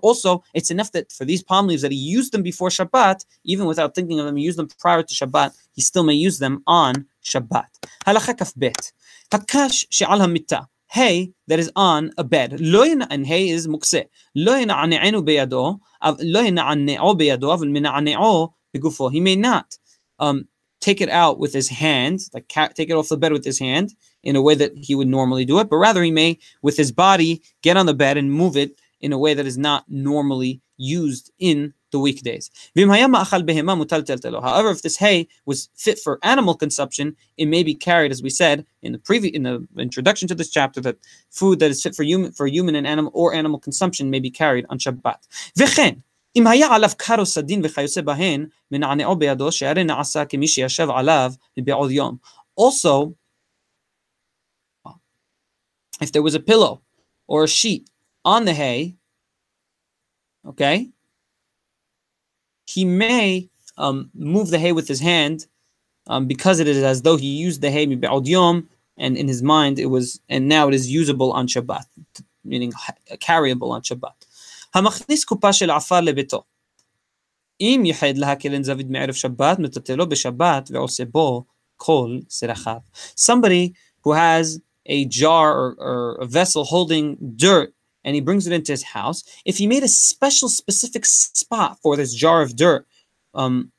Speaker 1: Also, it's enough that for these palm leaves that he used them before Shabbat, even without thinking of them, he used them prior to Shabbat, he still may use them on Shabbat. Halacha kaf bet. Hakash she'al hamitta hay that is on a bed. Loin and hay is mukse. Loin an'enu beyado, loin an'o beyado, avil min an'o begufo. He may not um, take it out with his hand, like take it off the bed with his hand in a way that he would normally do it, but rather he may, with his body, get on the bed and move it in a way that is not normally used in the weekdays. However, if this hay was fit for animal consumption, it may be carried, as we said in the previous in the introduction to this chapter, that food that is fit for human for human and animal or animal consumption may be carried on Shabbat. אם היה עליו קרו סדין וכיוצא בהן, מנענעו בידו, שהרי נעשה כמי שישב עליו מבעוד יום. Also, if there was a pillow or a sheet on the hay, okay, he may um, move the hay with his hand um, because it is as though he used the hay yom, and in his mind it was, and now it is usable on Shabbat, meaning carryable on Shabbat. המכניס קופה של עפר לביתו. אם ייחד לה כלן זווית מערב שבת, מטוטלו בשבת ועושה בו כל סרחיו. Somebody who has a jar or, or a vessel holding dirt and he brings it into his house, if he made a special specific spot for this jar of dirt um,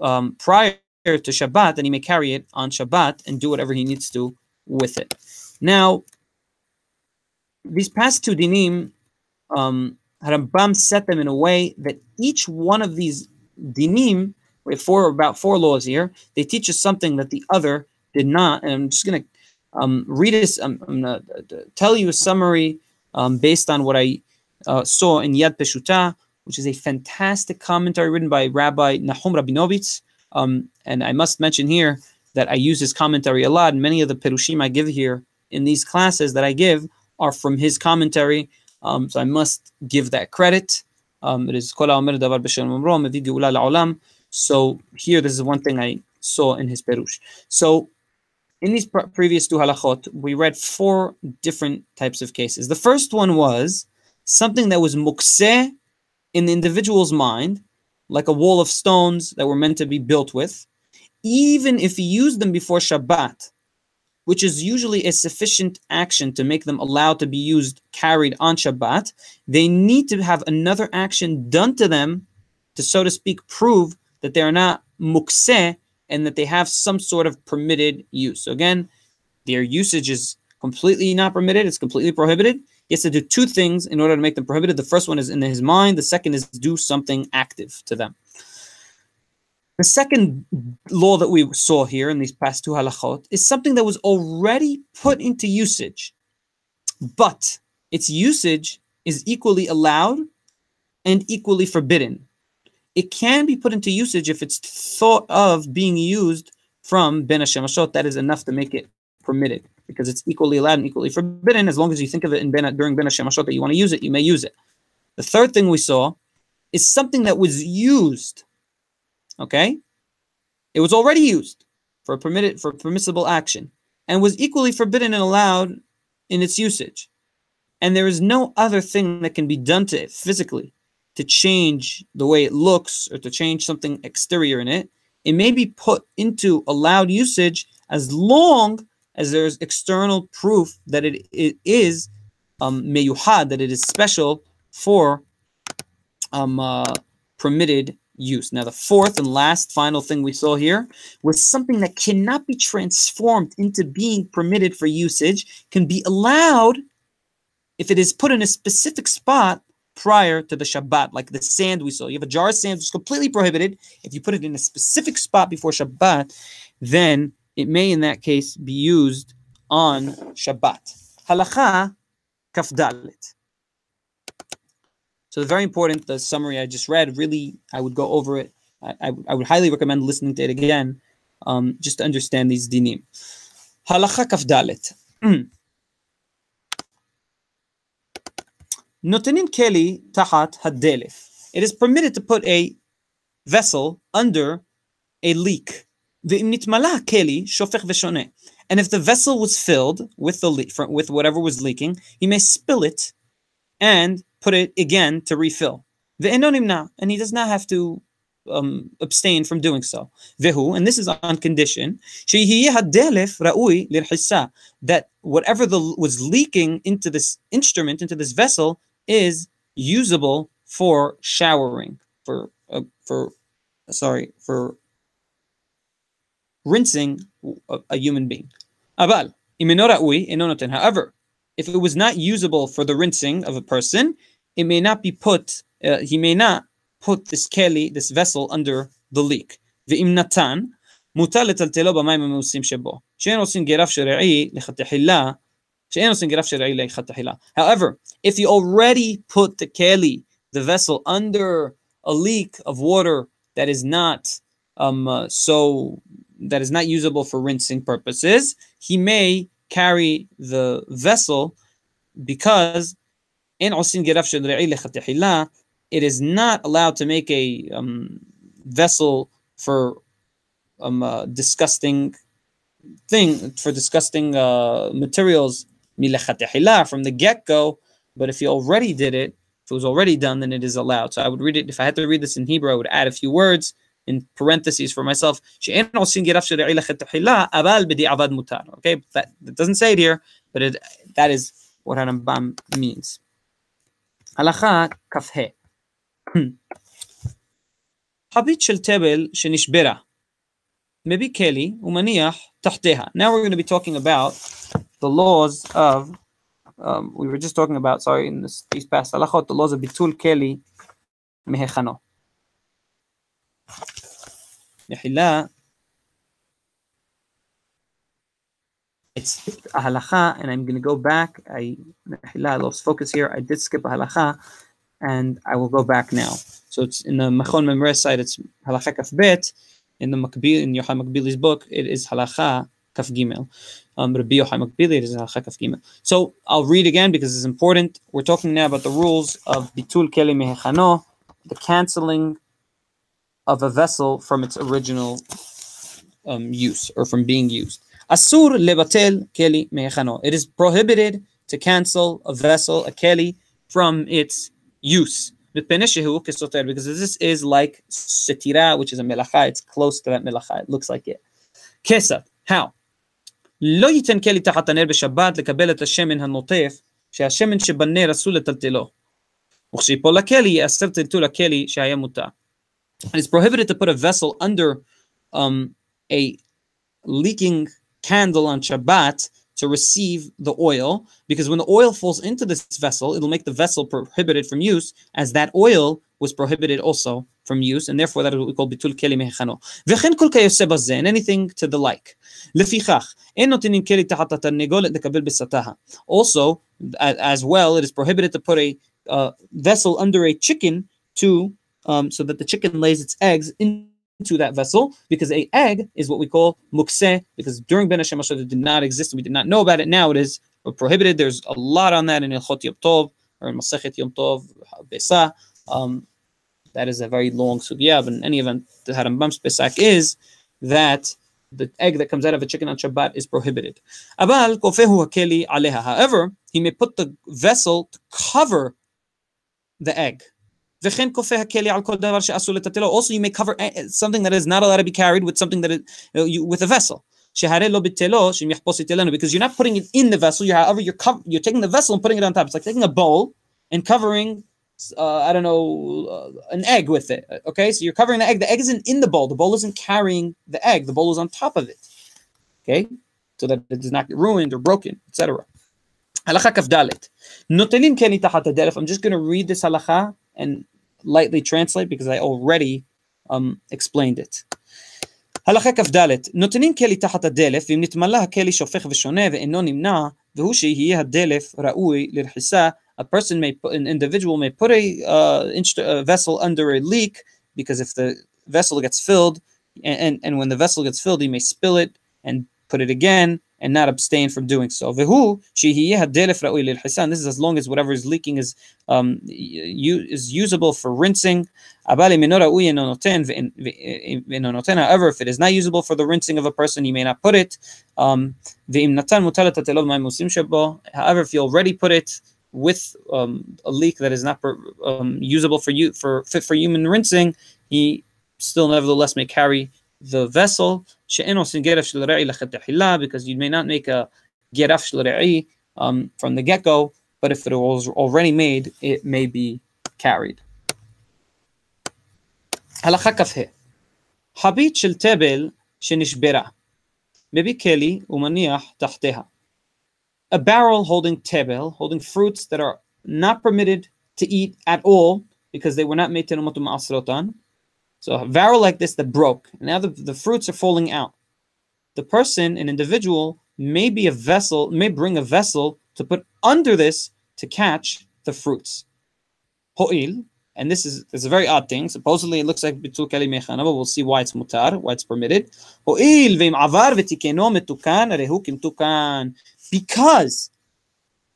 Speaker 1: um, prior to Shabbat, then he may carry it on Shabbat and do whatever he needs to with it. Now, these past two dinim, um, Rambam set them in a way that each one of these dinim, we have four about four laws here, they teach us something that the other did not. And I'm just going to um, read this. I'm, I'm going to tell you a summary um, based on what I uh, saw in Yad Peshuta, which is a fantastic commentary written by Rabbi Nahum Rabinovitz. Um, and I must mention here that I use his commentary a lot. And many of the Perushim I give here in these classes that I give are from his commentary. Um, so I must give that credit. Um, it is So here, this is one thing I saw in his Perush. So in these pr- previous two halachot, we read four different types of cases. The first one was something that was mukseh in the individual's mind, like a wall of stones that were meant to be built with, even if he used them before Shabbat, which is usually a sufficient action to make them allowed to be used, carried on Shabbat, they need to have another action done to them to, so to speak, prove that they are not mukseh and that they have some sort of permitted use. So again, their usage is completely not permitted, it's completely prohibited. He has to do two things in order to make them prohibited. The first one is in his mind, the second is do something active to them. The second law that we saw here in these past two halachot is something that was already put into usage, but its usage is equally allowed and equally forbidden it can be put into usage if it's thought of being used from Ben Hashemashot. That is enough to make it permitted because it's equally allowed and equally forbidden. As long as you think of it in ben, during Ben Hashemashot that you want to use it, you may use it. The third thing we saw is something that was used. Okay, it was already used for permitted for permissible action and was equally forbidden and allowed in its usage. And there is no other thing that can be done to it physically to change the way it looks or to change something exterior in it, it may be put into allowed usage as long as there's external proof that it, it is um, meyuhad, that it is special for um, uh, permitted use. Now, the fourth and last final thing we saw here was something that cannot be transformed into being permitted for usage, can be allowed if it is put in a specific spot prior to the Shabbat, like the sand we saw. You have a jar of sand, which is completely prohibited. If you put it in a specific spot before Shabbat, then it may, in that case, be used on Shabbat. Halacha kafdalit. So, very important, the summary I just read, really, I would go over it. I, I, I would highly recommend listening to it again um, just to understand these dinim. Halacha kafdalit. <clears throat> Notenin keli tahat hadelef. It is permitted to put a vessel under a leak. keli And if the vessel was filled with the with whatever was leaking, he may spill it and put it again to refill. And he does not have to um, abstain from doing so. Vehu, and this is on condition hadelif that whatever the, was leaking into this instrument, into this vessel, is usable for showering, for uh, for sorry, for rinsing a, a human being. Abal, However, if it was not usable for the rinsing of a person, it may not be put. Uh, he may not put this keli, this vessel, under the leak. ואם נתן, מותר לטלטלו במים המאוסים שבו. שאין עושים גירף שרעי לחתחילה, However, if you already put the keli, the vessel, under a leak of water that is not um, uh, so that is not usable for rinsing purposes, he may carry the vessel because in it is not allowed to make a um, vessel for um, uh, disgusting thing for disgusting uh, materials from the get-go but if you already did it if it was already done then it is allowed so i would read it if i had to read this in hebrew i would add a few words in parentheses for myself okay that, that doesn't say it here but it, that is what Harambam means הלכה כ"ה חבית של תבל שנשברה מביא כלי ומניח תחתיה. Now we're going to be talking about the laws of um, we were just talking about, sorry, in this, these past halachot, the laws of bitul keli mehechano. Mehila, it's a halacha, and I'm going to go back. I, mehila, I lost focus here. I did skip a halacha, and I will go back now. So it's in the Machon Mamre's side, it's halacha kaf bet. In the Makbil, in Yochai Makbili's book, it is halacha Um, Rabbi Yochai Makbili, it is. So I'll read again because it's important. We're talking now about the rules of bitul keli mehechano, the canceling of a vessel from its original um, use or from being used. Asur lebatel keli mehechano. It is prohibited to cancel a vessel, a keli, from its use because this is like setira, which is a melacha. It's close to that melacha. It looks like it. Kesat. How? לא ייתן כלי תחת הנר בשבת לקבל את השמן הנוטף, שהשמן שבנר אסור לטלטלו. וכשיפול לכלי, ייאסר טלטול הכלי שהיה מותר. It's prohibited to put a vessel under um, a leaking candle on Shabbat to receive the oil because when the oil falls into this vessel, it'll make the vessel prohibited from use, as that oil was prohibited also from use, and therefore that is what we call bitul keli chano. וכן כל כיוצא בזה, and anything to the like. Also, as well, it is prohibited to put a uh, vessel under a chicken to, um, so that the chicken lays its eggs in into that vessel because a egg is what we call mukse because during Ben Hashem it did not exist we did not know about it now it is prohibited there's a lot on that in Ilchot Yom Tov or in Masechet Yom Tov Besa um, that is a very long sugya, but in any event, the Harambam's Pesach is that the egg that comes out of a chicken on Shabbat is prohibited. However, he may put the vessel to cover the egg. Also, you may cover something that is not allowed to be carried with something that is uh, you with a vessel. Because you're not putting it in the vessel. You're, however, you're, you're taking the vessel and putting it on top. It's like taking a bowl and covering uh, I don't know, uh, an egg with it. Uh, okay, so you're covering the egg. The egg isn't in the bowl. The bowl isn't carrying the egg. The bowl is on top of it. Okay, so that it does not get ruined or broken, etc. Halacha kafdalet. Notelin keli tahat I'm just going to read this halacha and lightly translate because I already um, explained it. הלכה כ"ד, נותנים כלי תחת הדלף, ואם נתמלא הכלי שופך ושונה ואינו נמנע, והוא שיהיה הדלף ראוי לרחיסה a person may put, an individual may put a, uh, a vessel under a leak because if the vessel gets filled and, and, and when the vessel gets filled he may spill it and put it again and not abstain from doing so. This is as long as whatever is leaking is um, is usable for rinsing. However, if it is not usable for the rinsing of a person, you may not put it. Um, however, if you already put it with um, a leak that is not per, um, usable for you for fit for human rinsing, he still nevertheless may carry the vessel because you may not make a geraf um, from the get-go but if it was already made it may be carried. הלכה כ"ה חבית של תבל שנשברה מביא כלי ומניח תחתיה. a barrel holding tebel, holding fruits that are not permitted to eat at all because they were not made to ma'asrotan. So a barrel like this that broke, and now the, the fruits are falling out. The person, an individual, may be a vessel, may bring a vessel to put under this to catch the fruits. Ho'il, and this is, this is a very odd thing. Supposedly it looks like bitul keli mechana, but we'll see why it's mutar, why it's permitted. Ho'il ve'im avar v'tikeno metukan rehu tukan. Because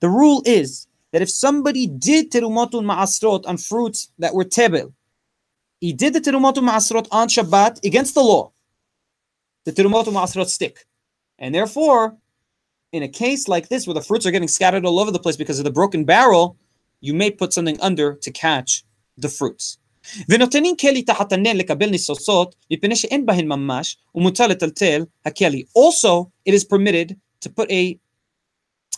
Speaker 1: the rule is that if somebody did terumatul ma'asrot on fruits that were tebel, he did the terumatul ma'asrot on Shabbat against the law. The terumatul ma'asrot stick. And therefore, in a case like this where the fruits are getting scattered all over the place because of the broken barrel, you may put something under to catch the fruits. ונותנים כלי תחת הנר לקבל ניסוסות מפני שאין בהן ממש ומותר לטלטל הכלי. Also, it is permitted to put a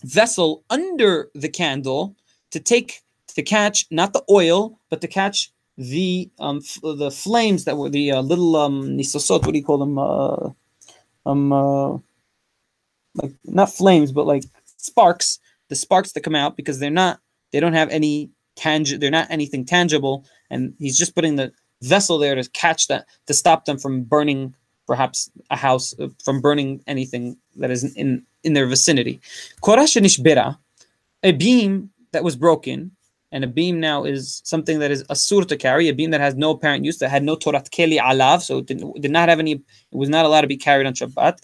Speaker 1: vessel under the candle to take to catch not the oil but to catch the um the flames that were the uh, little um nisosot what do you call them uh, um uh, like not flames but like sparks the sparks that come out because they're not they don't have any tangible they're not anything tangible and he's just putting the vessel there to catch that to stop them from burning perhaps a house uh, from burning anything that is in in their vicinity. Korah a beam that was broken, and a beam now is something that is asur to carry, a beam that has no apparent use, that had no torat keli alav, so it did, did not have any, it was not allowed to be carried on Shabbat.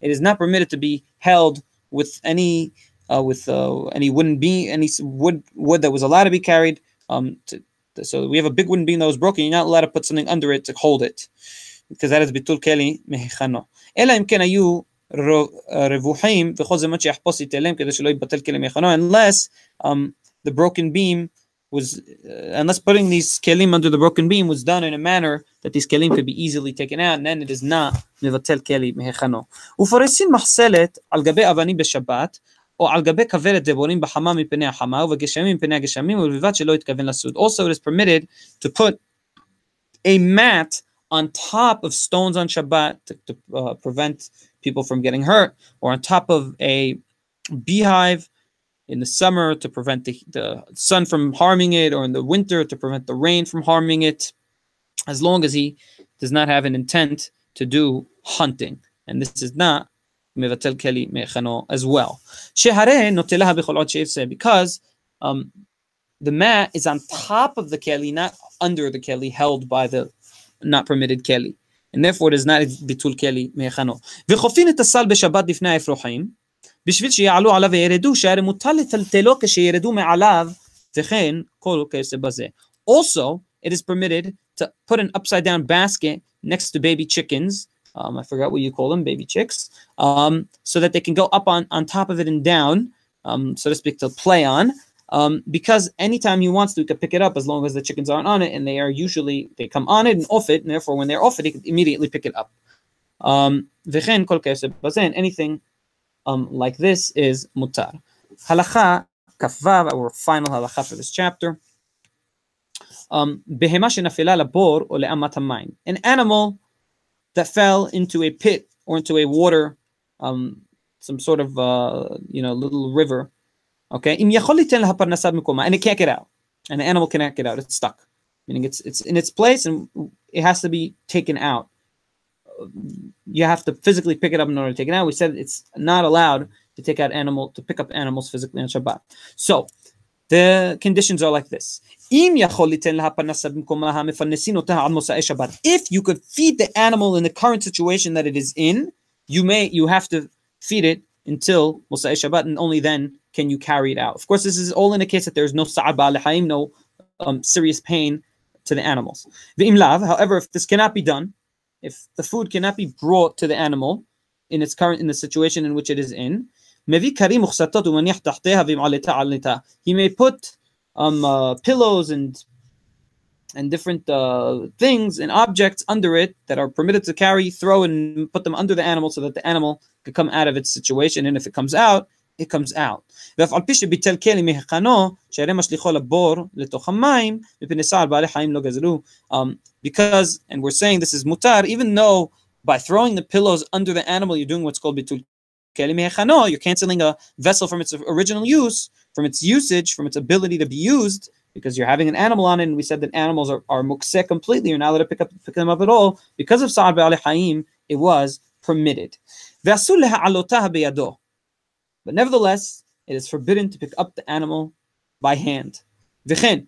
Speaker 1: It is not permitted to be held with any uh, with uh, any wooden beam, any wood wood that was allowed to be carried. Um, to, so we have a big wooden beam that was broken. You're not allowed to put something under it to hold it, because that is bitul keli mehechano. אלא אם כן היו רווחים וכל זה מה שיחפוש יתעלם כדי שלא יבטל כלים יחנו unless um, the broken beam was uh, unless putting these kelim under the broken beam was done in a manner that these kelim could be easily taken out and then it is not מבטל כלי מהיכנו. ופורסים מחסלת על גבי אבנים בשבת או על גבי כוורת דבורים בחמה מפני החמה ובגשמים מפני הגשמים ובלבד שלא יתכוון לסוד. Also it is permitted to put a mat on top of stones on Shabbat to, to uh, prevent people from getting hurt, or on top of a beehive in the summer to prevent the, the sun from harming it, or in the winter to prevent the rain from harming it, as long as he does not have an intent to do hunting. And this is not מבטל כלי mechano as well. because um, the mat is on top of the keli, not under the keli, held by the not permitted keli. And therefore it is not ביטול כלי מהיכנו. וחופין את הסל בשבת לפני האפרוחים, בשביל שיעלו עליו וירדו, שהרי מותר לטלטלו כשירדו מעליו, וכן כל כסף בזה. Also, it is permitted to put an upside down basket next to baby chickens, um, I forgot what you call them, baby chicks, um, so that they can go up on, on top of it and down, um, so to speak, to play on um, because anytime he wants to, he can pick it up as long as the chickens aren't on it, and they are usually they come on it and off it, and therefore when they're off it, he can immediately pick it up. Um, anything um, like this is mutar. Halacha kafvav, our final halacha for this chapter. Um, an animal that fell into a pit or into a water, um, some sort of uh, you know little river Okay, and it can't get out. And the animal cannot get out. It's stuck. Meaning it's it's in its place and it has to be taken out. You have to physically pick it up in order to take it out. We said it's not allowed to take out animal to pick up animals physically on Shabbat. So the conditions are like this. If you could feed the animal in the current situation that it is in, you may you have to feed it until Musa Shabbat, and only then can you carry it out. Of course, this is all in the case that there's no sa'ab al no um, serious pain to the animals. However, if this cannot be done, if the food cannot be brought to the animal in its current in the situation in which it is in, he may put um, uh, pillows and and different uh, things and objects under it that are permitted to carry, throw and put them under the animal so that the animal can come out of its situation. And if it comes out, it comes out. ואף על פי שביטל כלי מהיכנו, שהרי משליכו לבור לתוך המים, מפני סער בעלי חיים לא גזלו. Um, because, and we're saying this is mutar, even though by throwing the pillows under the animal, you're doing what's called bitul keli mehechano, you're canceling a vessel from its original use, from its usage, from its ability to be used, because you're having an animal on it, and we said that animals are, are muktzeh completely, you're not allowed to pick up pick them up at all. Because of Sa'ad Ba'ali Haim, it was permitted. But nevertheless, it is forbidden to pick up the animal by hand. V'chen,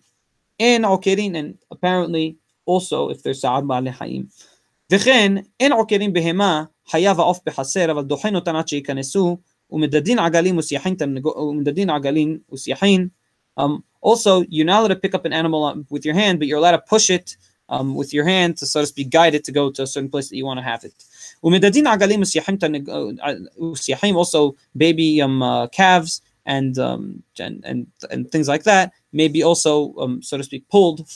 Speaker 1: in okerin, and apparently also if there's Sa'ad Ba'ali Haim. וכן, אין עוקרים בהמה, חייב העוף בחסר, אבל דוחן אותן עד שייכנסו, ומדדין עגלים ושיחין, ומדדין עגלים ושיחין. Um, also, you're not allowed to pick up an animal uh, with your hand, but you're allowed to push it um, with your hand to, so to speak, guide it to go to a certain place that you want to have it. ומדדין עגלים ושיחים, also baby um, uh, calves and, um, and, and, and things like that, may be also, um, so to speak, pulled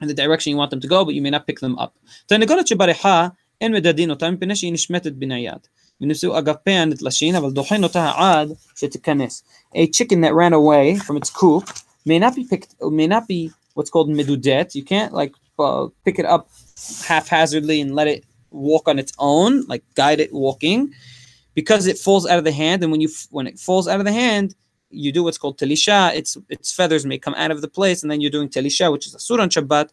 Speaker 1: in the direction you want them to go but you may not pick them up. תרנגולת שבריחה אין מדדין אותה מפני שהיא נשמטת בנייד. ונשאו אגפיה נתלשים אבל דוחן אותה עד שתיכנס. A chicken that ran away from its coop may not be picked may not be what's called medudet. You can't like uh, pick it up haphazardly and let it walk on its own, like guide it walking, because it falls out of the hand. And when you when it falls out of the hand, you do what's called telisha. Its its feathers may come out of the place, and then you're doing telisha, which is asur on Shabbat.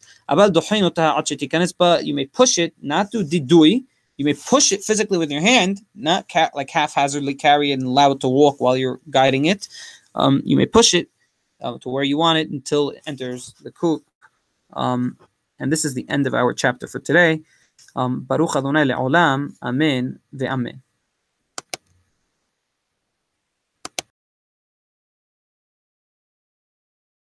Speaker 1: But you may push it, not do didui. You may push it physically with your hand, not ca- like haphazardly carry it and allow it to walk while you're guiding it. Um, you may push it uh, to where you want it until it enters the coop. Um, and this is the end of our chapter for today. Um, Baruch Adonai le'olam. Amen ve'amen.